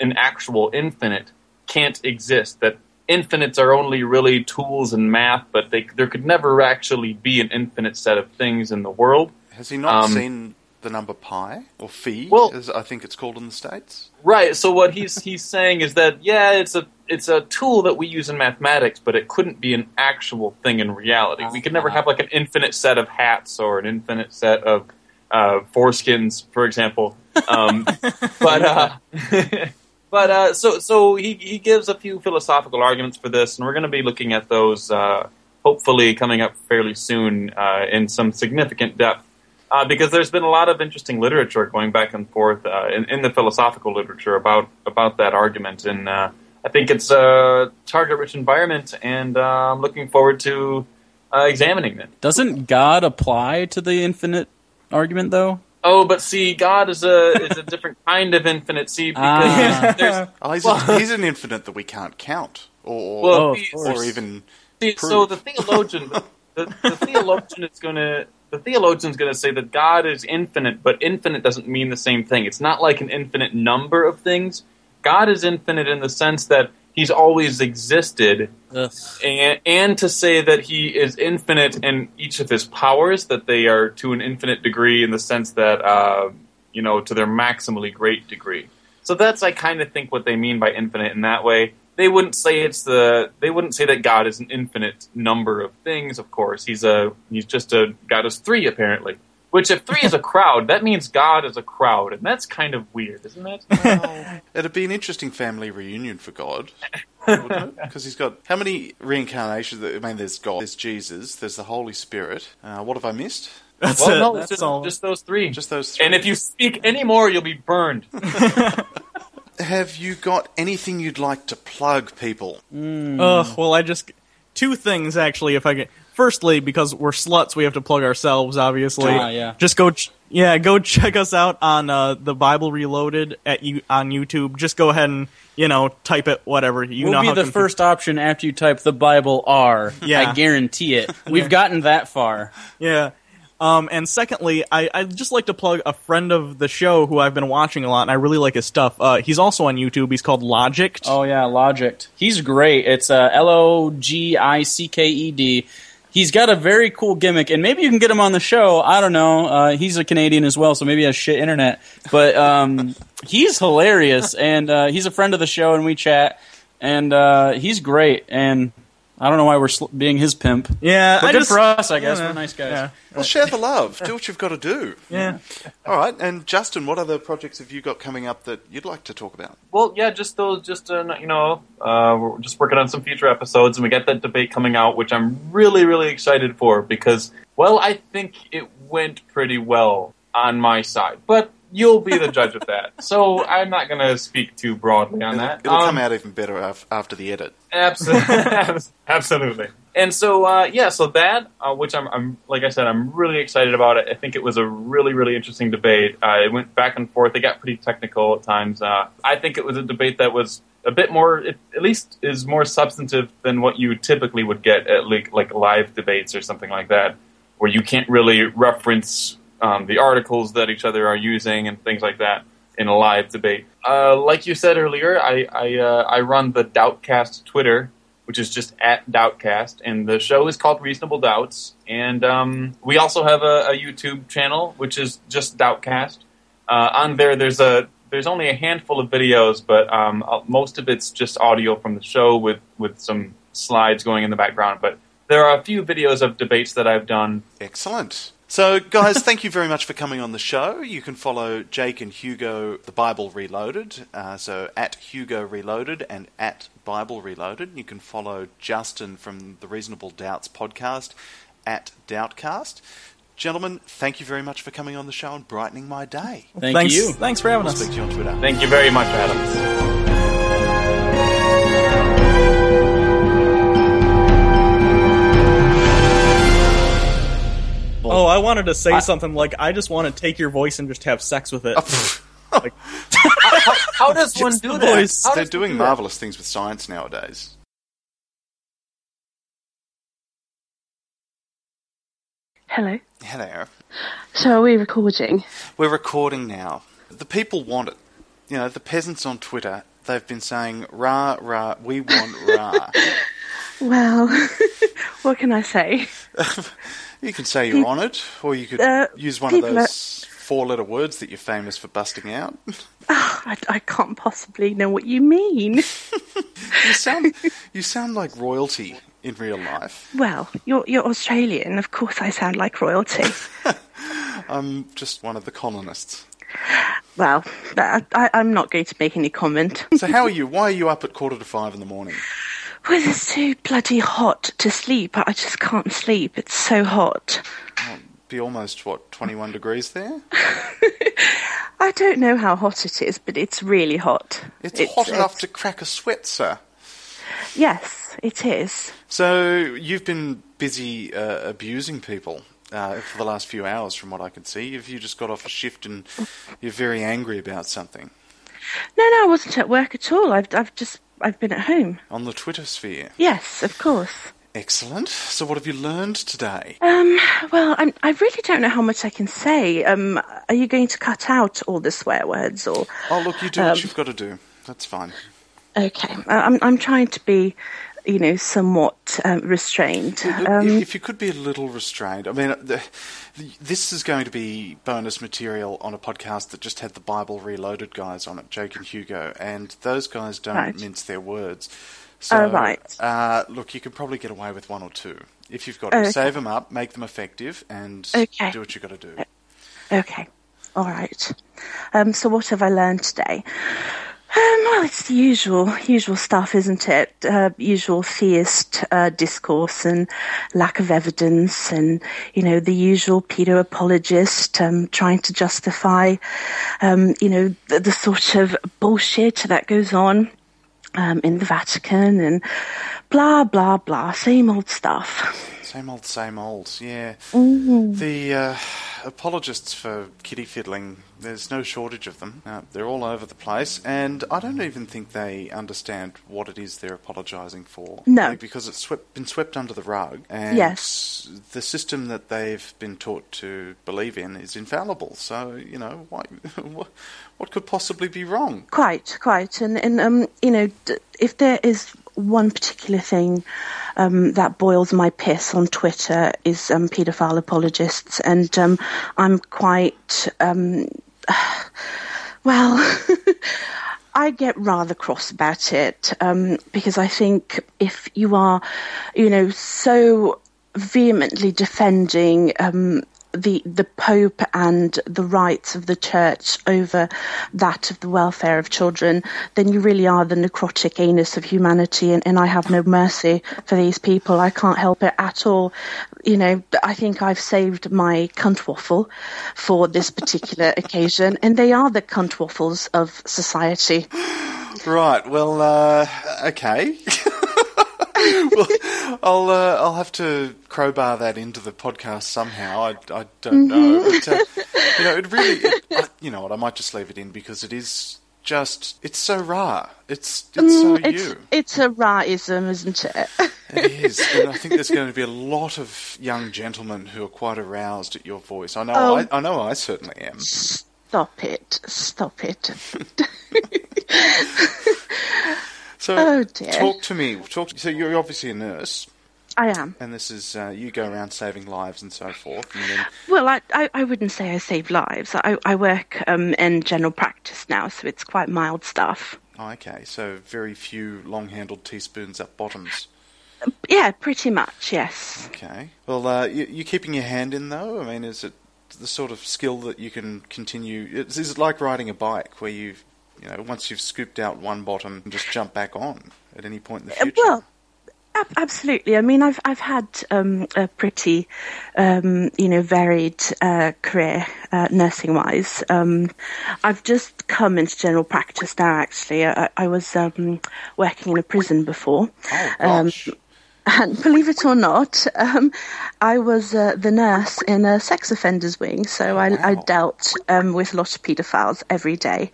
an actual infinite can't exist. That infinites are only really tools in math, but they, there could never actually be an infinite set of things in the world.
Has he not
Um,
seen the number pi or phi,
Well-
as I think it's called in the states?
Right. So what he's he's saying is that yeah, it's a it's a tool that we use in mathematics, but it couldn't be an actual thing in reality. We could never have like an infinite set of hats or an infinite set of uh, foreskins, for example. Um, but uh, but uh, so so he he gives a few philosophical arguments for this, and we're going to be looking at those uh, hopefully coming up fairly soon uh, in some significant depth. Uh, because there's been a lot of interesting literature going back and forth uh, in, in the philosophical literature about about that argument, and uh, I think it's a target-rich environment, and I'm looking forward to examining it.
Doesn't God apply to the infinite argument though?
Oh, but see, God is a is a different kind of infinite. See, because
Ah.
there's
Oh, he's,
Well-
he's an infinite that we can't count, or
well,
Oh,
see,
or even
See, so the theologian, the, the theologian is going to the theologian's going to say that God is infinite, but infinite doesn't mean the same thing. It's not like an infinite number of things. God is infinite in the sense that He's always existed, and, and to say that He is infinite in each of His powers, that they are to an infinite degree in the sense that uh, you know to their maximally great degree. So that's I kind of think what they mean by infinite in that way. They wouldn't say it's the they wouldn't say that God is an infinite number of things. Of course, he's a he's just a God is three apparently. Which if three is a crowd, that means God is a crowd, and that's kind of weird, isn't it?
It'd be an interesting family reunion for God. Because he's got how many reincarnations? I mean, there's God, there's Jesus, there's the Holy Spirit. Uh, what have I missed?
That's
well,
it.
no,
That's
just,
all.
just those three.
Just those three.
and if you speak any more, you'll be burned.
have you got anything you'd like to plug, people?
Ugh, well, I just two things actually. If I get firstly, because we're sluts, we have to plug ourselves. Obviously,
Ah, yeah.
Just go, ch- yeah, go check us out on uh, the Bible Reloaded at you on YouTube. Just go ahead and you know type it whatever you
we'll
know.
be the
confu-
first option after you type the Bible R.
Yeah.
I guarantee it. We've gotten that far.
Yeah. Um, and secondly, I, I'd just like to plug a friend of the show who I've been watching a lot, and I really like his stuff. Uh, he's also on YouTube. He's called Logicked.
Oh yeah, Logicked. He's great. It's uh, L O G I C K E D. He's got a very cool gimmick, and maybe you can get him on the show. I don't know. Uh, he's a Canadian as well, so maybe he has shit internet. But um, he's hilarious, and uh, he's a friend of the show, and we chat. And uh, he's great. And I don't know why we're sl- being his pimp.
Yeah,
But
I
good
just,
for us, I guess.
Yeah.
We're nice guys.
Yeah.
Well, share the love. Do what you've got to do.
Yeah.
All right. And Justin, what other projects have you got coming up that you'd like to talk about?
Well, yeah, just those, just uh, you know, uh, we're just working on some future episodes, and we get that debate coming out, which I'm really, really excited for because, well, I think it went pretty well on my side, but you'll be the judge of that. So I'm not going to speak too broadly on
It'll,
that.
it'll
Um,
come out even better af- after the edit.
Absolutely, absolutely. And so, uh, yeah, so that, uh, which I'm, I'm, like I said, I'm really excited about it. I think it was a really, really interesting debate. Uh, it went back and forth. It got pretty technical at times. Uh, I think it was a debate that was a bit more, it, at least, is more substantive than what you typically would get at like, like live debates or something like that, where you can't really reference um, the articles that each other are using and things like that in a live debate. Uh, like you said earlier, I I, uh, I run the Doubtcast Twitter, which is just at Doubtcast, and the show is called Reasonable Doubts. And um, we also have a, a YouTube channel, which is just Doubtcast. Uh, on there, there's a there's only a handful of videos, but um, uh, most of it's just audio from the show with with some slides going in the background. But there are a few videos of debates that I've done.
Excellent. So, guys, thank you very much for coming on the show. You can follow Jake and Hugo, the Bible Reloaded. Uh, so, at Hugo Reloaded and at Bible Reloaded. You can follow Justin from the Reasonable Doubts podcast at Doubtcast. Gentlemen, thank you very much for coming on the show and brightening my day.
Thank
thanks,
you.
Thanks for having
I'll
us.
speak to you on Twitter.
Thank you very much, Adam.
Oh, I wanted to say something like I just want to take your voice and just have sex with it. Like,
how, how does one do
the
that? How
They're doing
do that?
marvelous things with science nowadays.
Hello.
Hello.
So are we recording?
We're recording now. The people want it. You know, the peasants on Twitter, they've been saying, rah, rah, we want rah.
Well, what can I say?
You can say you're on it, or you could
Uh,
use one of those four letter words that you're famous for busting out.
I, I can't possibly know what you mean.
You sound, you sound like royalty in real life.
Well, you're you're Australian. Of course, I sound like royalty.
I'm just one of the colonists.
well, I, I'm not going to make any comment.
So how are you? Why are you up at quarter to five in the morning?
Well, it's too bloody hot to sleep. I just can't sleep. It's so hot.
Be almost what 21 degrees there.
I don't know how hot it is, but it's really hot.
It's, hot enough to crack a sweat, sir.
Yes, it is.
So you've been busy uh, abusing people uh, for the last few hours, from what I can see. Have you just got off a shift and you're very angry about something
No, no, I wasn't at work at all. I've I've just I've been at home.
on the Twitter sphere?
Yes, of course.
Excellent. So what have you learned today?
Um, well, I'm, I really don't know how much I can say. Um, are you going to cut out all the swear words, or
Oh, look, you do
Um,
what you've got to do. That's fine.
okay? I'm I'm trying to be, you know, somewhat um, restrained. Um,
if, if you could be a little restrained, I mean, the, this is going to be bonus material on a podcast that just had the Bible Reloaded guys on it, Jake and Hugo, and those guys don't
Right.
mince their words. So,
Oh, right.
Uh, look, you could probably get away with one or two if you've got to.
Oh, okay.
Save them up, make them effective, and
Okay.
do what you've got to do.
Okay, all right. Um, so what have I learned today? Um, well, it's the usual, usual stuff, isn't it? Uh, usual theist uh, discourse and lack of evidence, and you know the usual pedo apologist um, trying to justify, um, you know, the, the sort of bullshit that goes on um, in the Vatican and blah blah blah, same old stuff.
Same old, same old. Yeah.
Mm-hmm.
The uh, apologists for kitty fiddling, there's no shortage of them. Uh, they're all over the place, and I don't even think they understand what it is they're apologising for.
No.
Like, because it's swept, been swept under the rug, and
Yes.
the system that they've been taught to believe in is infallible. So, you know, why, what, what could possibly be wrong?
Quite, quite, and and um, you know, d- if there is one particular thing um, that boils my piss on Twitter is um, paedophile apologists, and um, I'm quite um, well. I get rather cross about it um, because I think if you are, you know, so vehemently defending um, the the Pope and the rights of the Church over that of the welfare of children, then you really are the necrotic anus of humanity, and, and I have no mercy for these people. I can't help it at all. You know, I think I've saved my cunt waffle for this particular occasion, and they are the cunt waffles of society.
Right. Well, uh, okay. well, I'll uh, I'll have to crowbar that into the podcast somehow. I, I don't know, but uh, you know, it really, it, I, you know what? I might just leave it in because it is just it's so raw. It's it's so
Mm, it's,
you.
it's a raism, isn't it?
It is, and I think there's going to be a lot of young gentlemen who are quite aroused at your voice. I know,
Oh.
I, I know, I certainly am.
Stop it. Stop it.
So,
Oh, dear.
talk to me. Talk. So, you're obviously a nurse.
I am.
and this is uh, you go around saving lives and so forth. And then
Well, I, I, I wouldn't say I save lives. I, I work um, in general practice now, so it's quite mild stuff.
oh, okay, so very few long-handled teaspoons up bottoms.
Yeah, pretty much, yes.
Okay. Well, uh, you, you keeping your hand in though. I mean, is it the sort of skill that you can continue? Is, is it like riding a bike where you, you know, once you've scooped out one bottom, and just jump back on at any point in the
Uh,
future?
Well, ab- absolutely. I mean, I've I've had um, a pretty, um, you know, varied uh, career uh, nursing wise. Um, I've just come into general practice now. Actually, I, I was um, working in a prison before.
oh
um,
gosh.
And believe it or not, um, I was uh, the nurse in a sex offenders wing, so I, I dealt um, with a lot of paedophiles every day.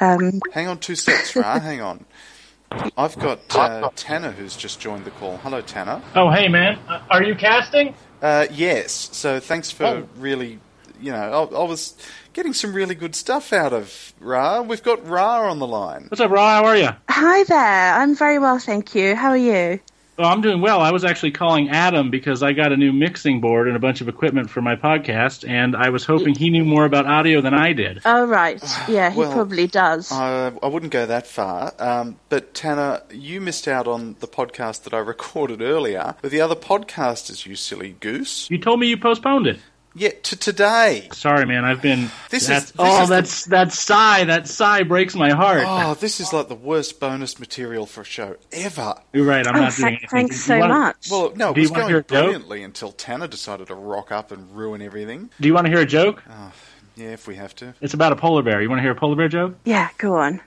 Um,
Hang on two seconds, Ra. Hang on. I've got uh, Tanner who's just joined the call. Hello, Tanner.
Oh, hey, man. Uh, Are you casting?
Uh, yes. So thanks for
Oh.
really you know, I, I was getting some really good stuff out of Ra. We've got Ra on the line.
What's up, Ra? How are you?
Hi there. I'm very well, thank you. How are you?
Oh, I'm doing well. I was actually calling Adam because I got a new mixing board and a bunch of equipment for my podcast, and I was hoping he knew more about audio than I did.
Oh, right. Yeah, he
Well,
probably does.
I, I wouldn't go that far, um, but Tanner, you missed out on the podcast that I recorded earlier with the other podcasters. You silly goose!
You told me you postponed it.
Yeah, to today.
Sorry, man. I've been.
This
that-
is- this
oh,
is the-
that's that sigh. That sigh breaks my heart.
Oh, this is like the worst bonus material for a show ever.
You're right. I'm
oh,
not doing
thank-
anything.
thanks so
wanna-
much.
Well, no, it
Do
was going
hear a joke?
brilliantly until Tanner decided to rock up and ruin everything.
Do you want to hear a joke?
Oh, yeah, if we have to.
It's about a polar bear. You want to hear a polar bear joke?
yeah, go on.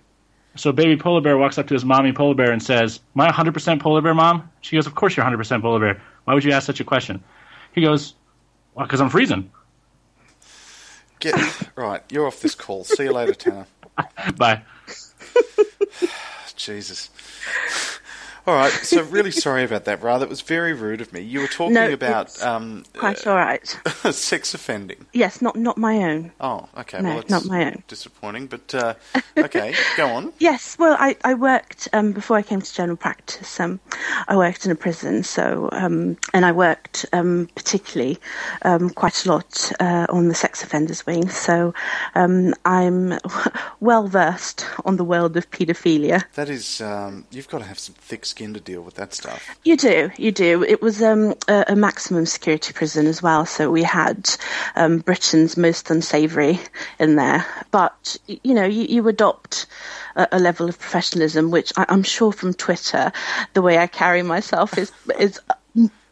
So baby polar bear walks up to his mommy polar bear and says, "Am I 100% polar bear, mom?" She goes, "Of course you're 100% polar bear. Why would you ask such a question?" He goes, "Well, because I'm freezing."
Get right. You're off this call. See you later, Tanner.
Bye.
Jesus. All right. So really sorry about that, Ra. That was very rude of me. You were talking
No,
about um,
Quite all right.
uh, sex offending.
Yes, not not my own.
Oh, okay.
No,
well,
not my own.
disappointing. But uh, okay, go on.
Yes, well, I, I worked um, before I came to general practice. Um, I worked in a prison, so um, and I worked um, particularly um, quite a lot uh, on the sex offenders wing. So um, I'm well versed on the world of paedophilia.
That is, um, you've got to have some thick skin to deal with that stuff.
You do, you do. It was um, a, a maximum security prison as well, so we had um, Britain's most unsavoury in there. But you know, you, you adopt a, a level of professionalism, which I, I'm sure from Twitter, the way I carry myself is is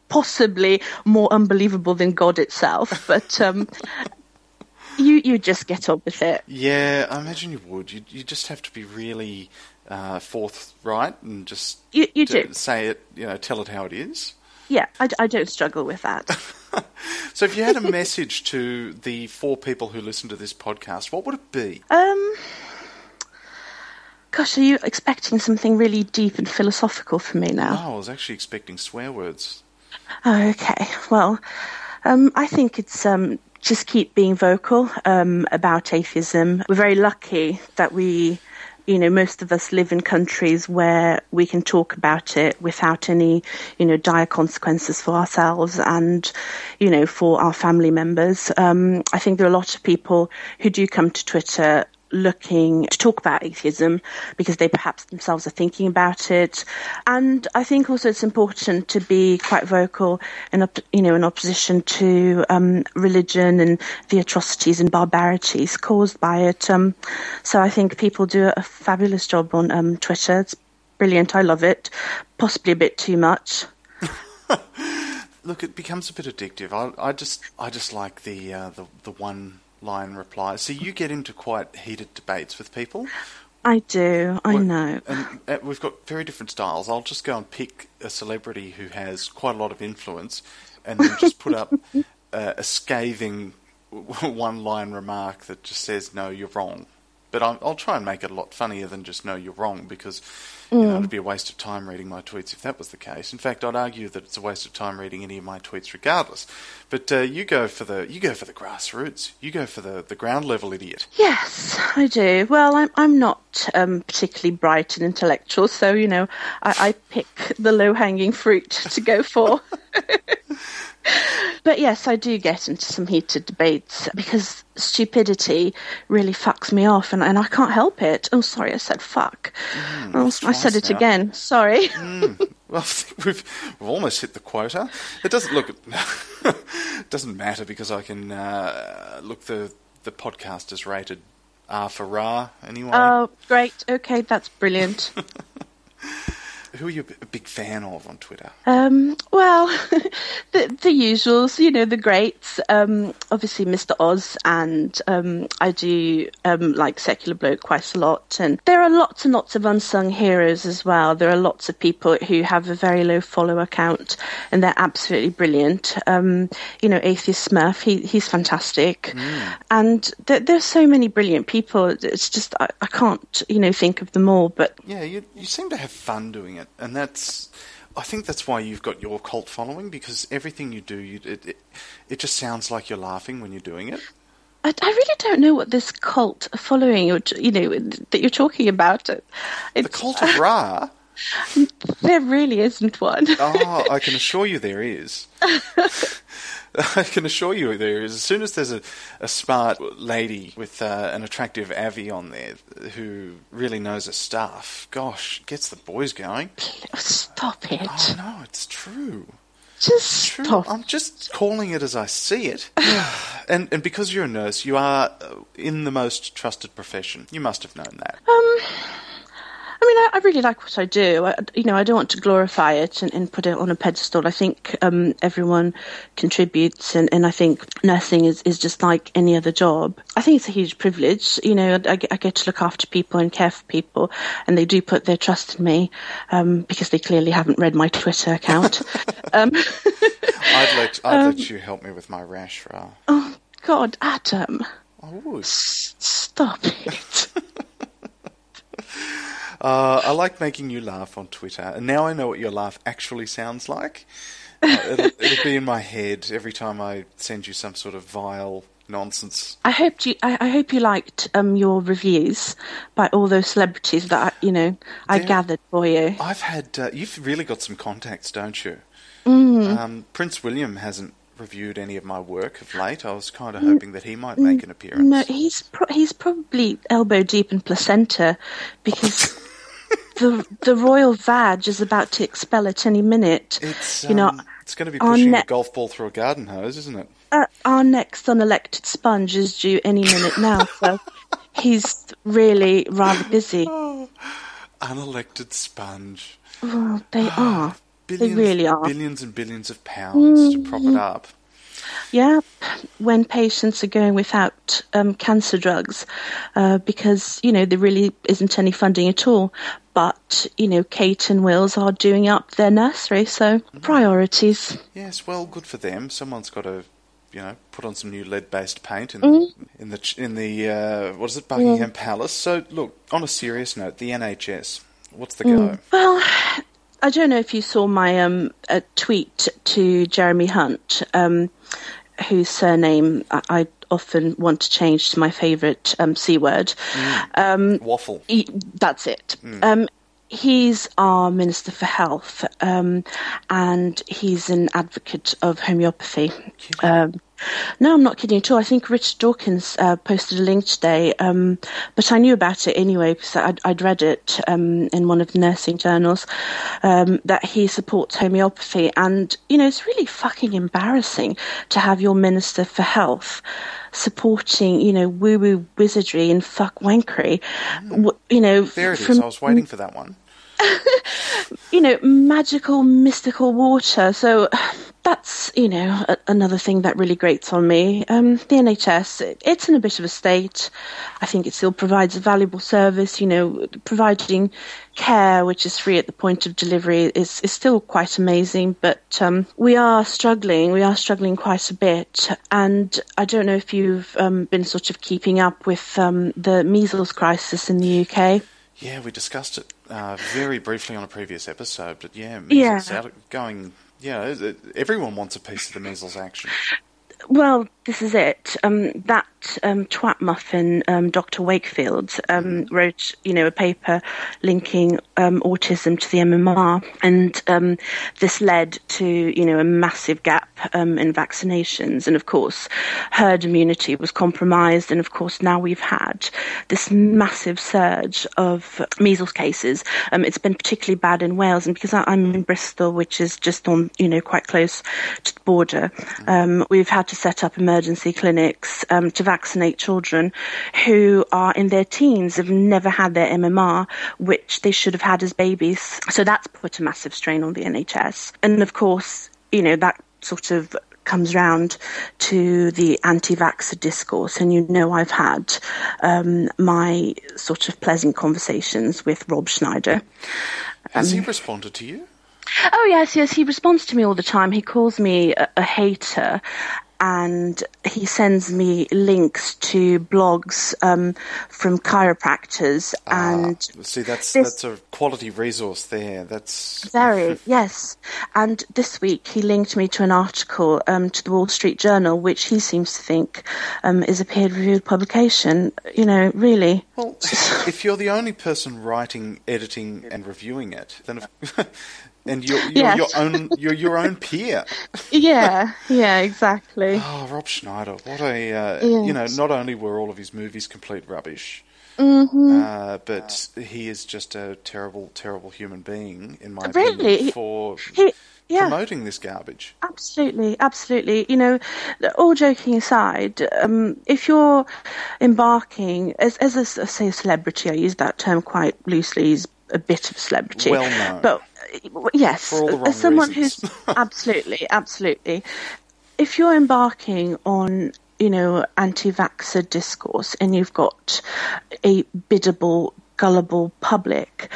possibly more unbelievable than God itself. But um, you you just get on with it.
Yeah, I imagine you would. You you just have to be really uh, forthright and just
You you do,
say it. You know, tell it how it is.
yeah. I don't struggle with that.
So, if you had a message to the four people who listen to this podcast, what would it be?
Um, gosh, are you expecting something really deep and philosophical from me now?
Oh, I was actually expecting swear words.
Oh, okay. Well, um, I think it's um, just keep being vocal um, about atheism. We're very lucky that we, you know, most of us live in countries where we can talk about it without any, you know, dire consequences for ourselves and, you know, for our family members. Um, I think there are a lot of people who do come to Twitter looking to talk about atheism because they perhaps themselves are thinking about it. And I think also it's important to be quite vocal in, op- you know, in opposition to um, religion and the atrocities and barbarities caused by it. Um, so I think people do a fabulous job on um, Twitter. It's brilliant. I love it. Possibly a bit too much.
Look, it becomes a bit addictive. I, I just, I just like the uh, the the one line replies. So you get into quite heated debates with people.
I do. I know.
And uh, we've got very different styles. I'll just go and pick a celebrity who has quite a lot of influence, and then just put up uh, a scathing one-line remark that just says, "No, you're wrong." But I'll, I'll try and make it a lot funnier than just "No, you're wrong," because you know it'd be a waste of time reading my tweets if that was the case. In fact, I'd argue that it's a waste of time reading any of my tweets, regardless. But uh, you go for the you go for the grassroots. You go for the, the ground level idiot.
Yes, I do. Well, I'm I'm not um, particularly bright and intellectual, so you know, I, I pick the low hanging fruit to go for. but yes, I do get into some heated debates because stupidity really fucks me off, and, and I can't help it. Oh, sorry, I said fuck. oh, I said it
now.
again. Sorry.
Well, we've we've almost hit the quota. It doesn't look. it doesn't matter because I can uh, look the the podcast is rated R for Ra anyway.
Oh, great. Okay, that's brilliant.
Who are you a big fan of on Twitter?
Um, well, the the usuals, you know, the greats. Um, obviously, Mr. Oz, and um, I do um, like Secular Bloke quite a lot. And there are lots and lots of unsung heroes as well. There are lots of people who have a very low follower count, and they're absolutely brilliant. Um, you know, Atheist Smurf, he he's fantastic, and there, there's so many brilliant people. It's just I, I can't, you know, think of them all. But
Yeah, you you seem to have fun doing it, and that's. I think that's why you've got your cult following because everything you do, you, it, it it just sounds like you're laughing when you're doing it.
I, I really don't know what this cult following, or you know, that you're talking about. It,
The cult of Ra.
there really isn't one.
Oh, I can assure you there is. I can assure you there is. As soon as there's a, a smart lady with uh, an attractive Avi on there who really knows her stuff, gosh, gets the boys going.
Stop it!
Oh no, it's true.
Just
True.
stop.
I'm just calling it as I see it. and and because you're a nurse, you are uh, in the most trusted profession. You must have known that.
I, I really like what I do. I, you know, I don't want to glorify it and, and put it on a pedestal. I think um, everyone contributes, and, and I think nursing is, is just like any other job. I think it's a huge privilege. You know, I, get- I get to look after people and care for people, and they do put their trust in me um, because they clearly haven't read my Twitter account. um,
I'd let I'd let you help me with my rash, Ra.
oh, God, Adam,
I would.
s- stop it.
Uh, I like making you laugh on Twitter, and now I know what your laugh actually sounds like. Uh, it'll, it'll be in my head every time I send you some sort of vile nonsense.
I hope you. I, I hope you liked um, your reviews by all those celebrities that I, you know I
They're-
gathered for you.
I've had uh, you've really got some contacts, don't you?
Mm.
Um, Prince William hasn't reviewed any of my work of late. I was kind of hoping that he might make an appearance.
No, he's pro- he's probably elbow deep in placenta because the the royal vag is about to expel at any minute.
It's
you know,
um, it's going to be pushing
ne-
a golf ball through a garden hose, isn't it?
uh, our next unelected sponge is due any minute now, so he's really rather busy.
Unelected sponge.
Well, they are.
Billions,
really are. Mm.
billions and billions of pounds to prop it up.
Yeah, when patients are going without um, cancer drugs uh, because, you know, there really isn't any funding at all. But, you know, Kate and Wills are doing up their nursery, so priorities.
Yes, well, good for them. Someone's got to, you know, put on some new lead-based paint in
Mm.
in the in the uh, what is it, Buckingham Palace. So, look, on a serious note, the NHS. What's the
Mm.
go?
Well, I don't know if you saw my um, a tweet to Jeremy Hunt, um, whose surname I, I often want to change to my favourite um, C word.
Waffle.
he, that's it. Um, he's our Minister for Health, um, and he's an advocate of homeopathy. No, I'm not kidding at all. I think Richard Dawkins uh, posted a link today, um, but I knew about it anyway because I'd, I'd read it um, in one of the nursing journals um, that he supports homeopathy. And, you know, it's really fucking embarrassing to have your Minister for Health supporting, you know, woo woo wizardry and fuck wankery. W- You know,
There it is.
from
I was waiting for that one.
you know, magical, mystical water. So that's, you know, a- another thing that really grates on me. Um, the NHS, it, it's in a bit of a state. I think it still provides a valuable service, you know, providing care, which is free at the point of delivery, is, is still quite amazing. But um, we are struggling. We are struggling quite a bit. And I don't know if you've um, been sort of keeping up with um, the measles crisis in the UK.
Yeah, we discussed it uh, very briefly on a previous episode, but yeah,
Yeah.
measles out going. Yeah, everyone wants a piece of the measles action.
Well, this is it. Um, that um, twat muffin, um, Dr. Wakefield, um, wrote, you know, a paper linking um, autism to the MMR, and um, this led to, you know, a massive gap um, in vaccinations, and of course, herd immunity was compromised, and of course, now we've had this massive surge of measles cases. Um, it's been particularly bad in Wales, and because I, I'm in Bristol, which is just on, you know, quite close to the border, um, we've had to set up emergency clinics um, to vaccinate children who are in their teens, have never had their MMR, which they should have had as babies. So that's put a massive strain on the NHS. And of course, you know, that sort of comes round to the anti-vaxxer discourse and you know I've had um, my sort of pleasant conversations with Rob Schneider
Has
Um,
he responded to you?
Oh yes, yes. He responds to me all the time. He calls me a, a hater, and he sends me links to blogs um, from chiropractors and
See, that's
This-
that's a quality resource there. That's
very yes. And this week he linked me to an article um, to the Wall Street Journal, which he seems to think um, is a peer-reviewed publication. You know, really.
Well, if you're the only person writing, editing, and reviewing it, then and you're, you're
Yes.
your own you're your own peer.
Yeah, yeah, exactly.
Oh, Rob Schneider, what a uh,
Yes.
you know. Not only were all of his movies complete rubbish,
Mm-hmm.
uh, but he is just a terrible, terrible human being, in my
Really?
opinion, for
He, yeah.
promoting this garbage.
Absolutely, absolutely. You know, all joking aside, um, if you're embarking as as a, say a celebrity, I use that term quite loosely. He's a bit of a celebrity,
Well known.
but yes,
For all the wrong
as someone
reasons.
who's absolutely, absolutely. If you're embarking on you know anti-vaxxer discourse and you've got a biddable, gullible public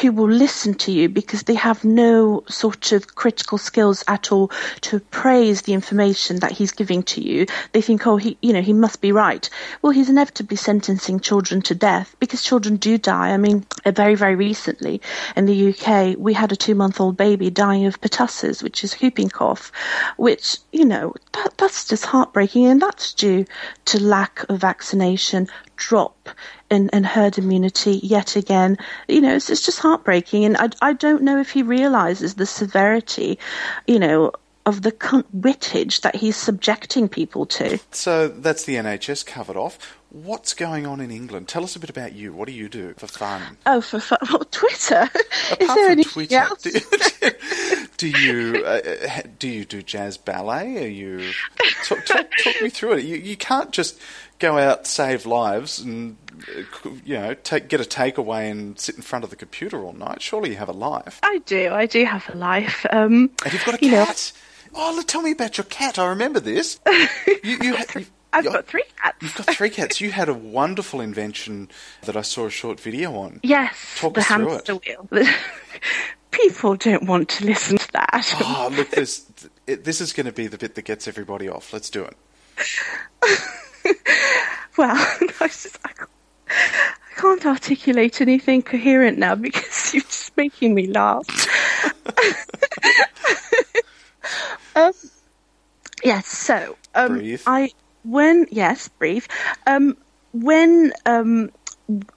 who will listen to you because they have no sort of critical skills at all to praise the information that he's giving to you. They think, oh, he, you know, he must be right. Well, he's inevitably sentencing children to death because children do die. I mean, very, very recently in the UK, we had a two-month-old baby dying of pertussis, which is whooping cough, which, you know, that, that's just heartbreaking and that's due to lack of vaccination, drop in, in herd immunity yet again. You know, it's, it's just heartbreaking, and I, I don't know if he realizes the severity, you know, of the cunt wittage that he's subjecting people to.
So that's the NHS covered off. What's going on in England? Tell us a bit about you. What do you do for fun?
Oh, for fun. Well, Twitter. Is there
from
anything
Twitter,
else?
do, you uh, uh, do you do jazz ballet? Are you talk, talk, talk me through it? You you can't just go out save lives and uh, you know take get a takeaway and sit in front of the computer all night. Surely you have a life.
I do. I do have a life. Um,
And you've got a
you know,
cat. Oh, look, tell me about your cat. I remember this. You, you, you,
I've got three cats.
You've got three cats. You had a wonderful invention that I saw a short video on.
Yes,
Talk
the
us through
hamster wheel. People don't want to listen to that.
Oh, look, this this is going to be the bit that gets everybody off. Let's do it.
Well, I, just, I, can't, I can't articulate anything coherent now because you're just making me laugh. um, yes, so um. I when yes, breathe. Um, when um,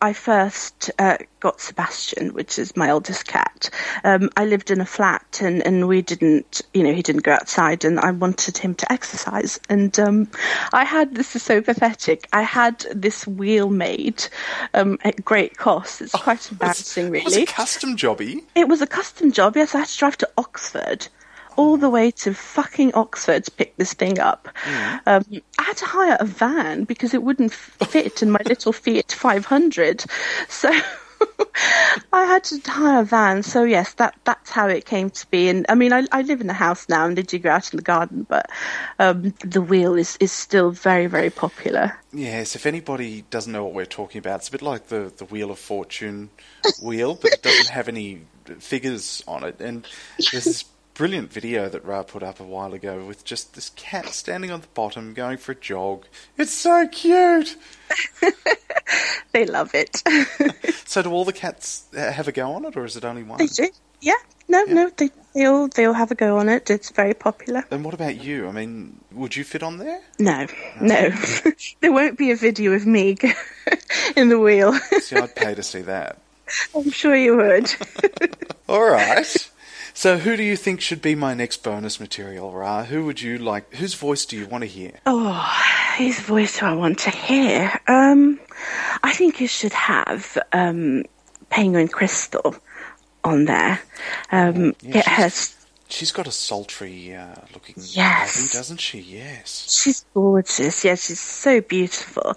I first uh, got Sebastian, which is my oldest cat, um, I lived in a flat and, and we didn't, you know, he didn't go outside and I wanted him to exercise. And um, I had, this is so pathetic, I had this wheel made um, at great cost. It's quite embarrassing,
It was
really.
a custom jobby.
It was a custom job. Yes, I had to drive to Oxford, all the way to fucking Oxford to pick this thing up. Um, I had to hire a van because it wouldn't fit in my little Fiat 500. So I had to hire a van. So yes, that that's how it came to be. And I mean, I, I live in a house now, and they do go out in the garden, but um, the wheel is is still very very popular.
Yes, if anybody doesn't know what we're talking about, it's a bit like the, the Wheel of Fortune wheel, but it doesn't have any figures on it. And there's this brilliant video that Ra put up a while ago with just this cat standing on the bottom going for a jog. It's so cute!
They love it.
So, do all the cats uh, have a go on it, or is it only one?
they do. Yeah. No, no, they they all they all have a go on it. It's very popular.
And what about you? I mean, would you fit on there?
No, no. there won't be a video of me in the wheel.
See, I'd pay to see that.
I'm sure you would.
All right. So, who do you think should be my next bonus material, Ra? Who would you like? Whose voice do you want to hear?
oh, whose voice do I want to hear? Um, I think you should have um, Penguin Crystal on there. Um,
Yeah,
get her.
She's- got a sultry uh, looking
Yes.
body, doesn't she? Yes.
She's gorgeous. Yeah, she's so beautiful.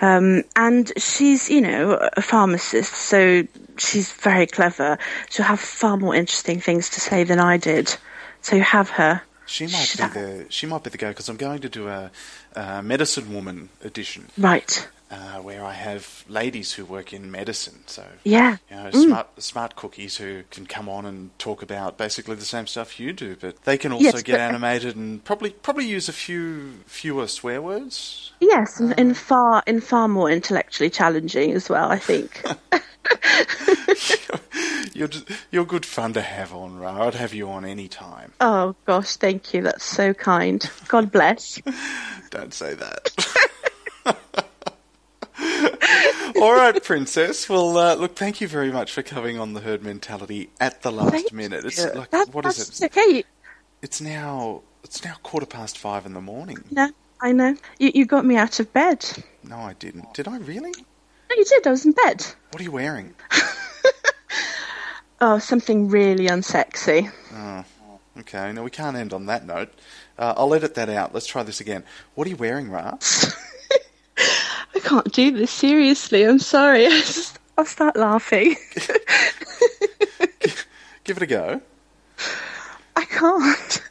Um, and she's, you know, a pharmacist, so she's very clever. She'll have far more interesting things to say than I did. So you have her.
She might
Should
be
I-
the she might be the go because I'm going to do a, a medicine woman edition,
Right.
Uh, where I have ladies who work in medicine. So
Yeah.
you know, mm. smart smart cookies who can come on and talk about basically the same stuff you do, but they can also
Yes,
get
but- uh,
animated and probably probably use a few fewer swear words.
Yes, and, and um, far and far more intellectually challenging as well. I think.
You're just, you're good fun to have on, Ra. I'd have you on any time.
oh gosh, thank you. That's so kind. God bless.
Don't say that. All right, Princess. Well, uh, look, thank you very much for coming on the herd mentality at the last
Thank
minute. It's
you.
like
That-
what is it?
Okay,
It's now it's now quarter past five in the morning.
no, I know. You, you got me out of bed.
No, I didn't. Did I really?
No, you did. I was in bed.
What are you wearing?
Oh, something really unsexy.
Oh, Okay, no, we can't end on that note. Uh, I'll edit that out. Let's try this again. What are you wearing, Ra?
I can't do this seriously. I'm sorry. I just, I'll start laughing.
Give it a go.
I can't.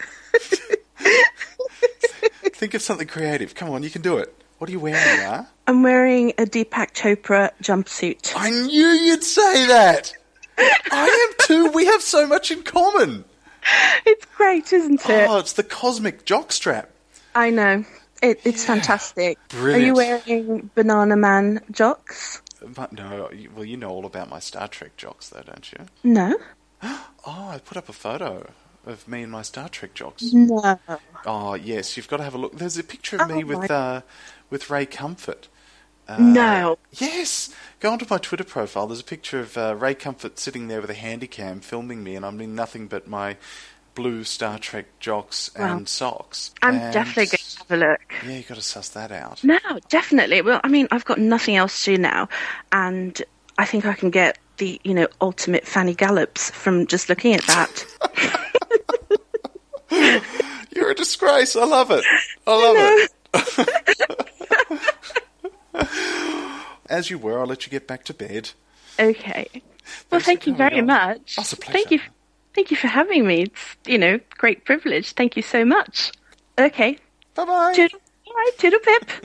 Think of something creative. Come on, you can do it. What are you wearing?
I'm wearing a Deepak Chopra jumpsuit.
I knew you'd say that. I am too. We have so much in common.
It's great, isn't it?
Oh, it's the cosmic jockstrap.
I know. It, it's fantastic.
Brilliant.
Are you wearing Banana Man jocks?
But no, well, you know all about my Star Trek jocks, though, don't you?
No.
Oh, I put up a photo of me and my Star Trek jocks.
No.
Oh, yes, you've got to have a look. There's a picture of me
Oh,
with uh, with Ray Comfort. Uh,
no.
Yes, go onto my Twitter profile. There's a picture of uh, Ray Comfort sitting there with a handy cam filming me, and I'm in nothing but my blue Star Trek jocks
Wow.
and socks.
I'm
And-
definitely going to have a look.
Yeah, you've got to suss that out.
No, definitely. Well, I mean, I've got nothing else to do now, and I think I can get the, you know, ultimate Fanny Gallops from just looking at that.
You're a disgrace. I love it. I love it. As you were, I'll let you get back to bed.
Okay. Well, thank you very
on.
much.
Oh, it's a
Thank you. Thank you for having me. It's, you know, great privilege. Thank you so much. Okay.
Bye bye.
Right, toodle pip.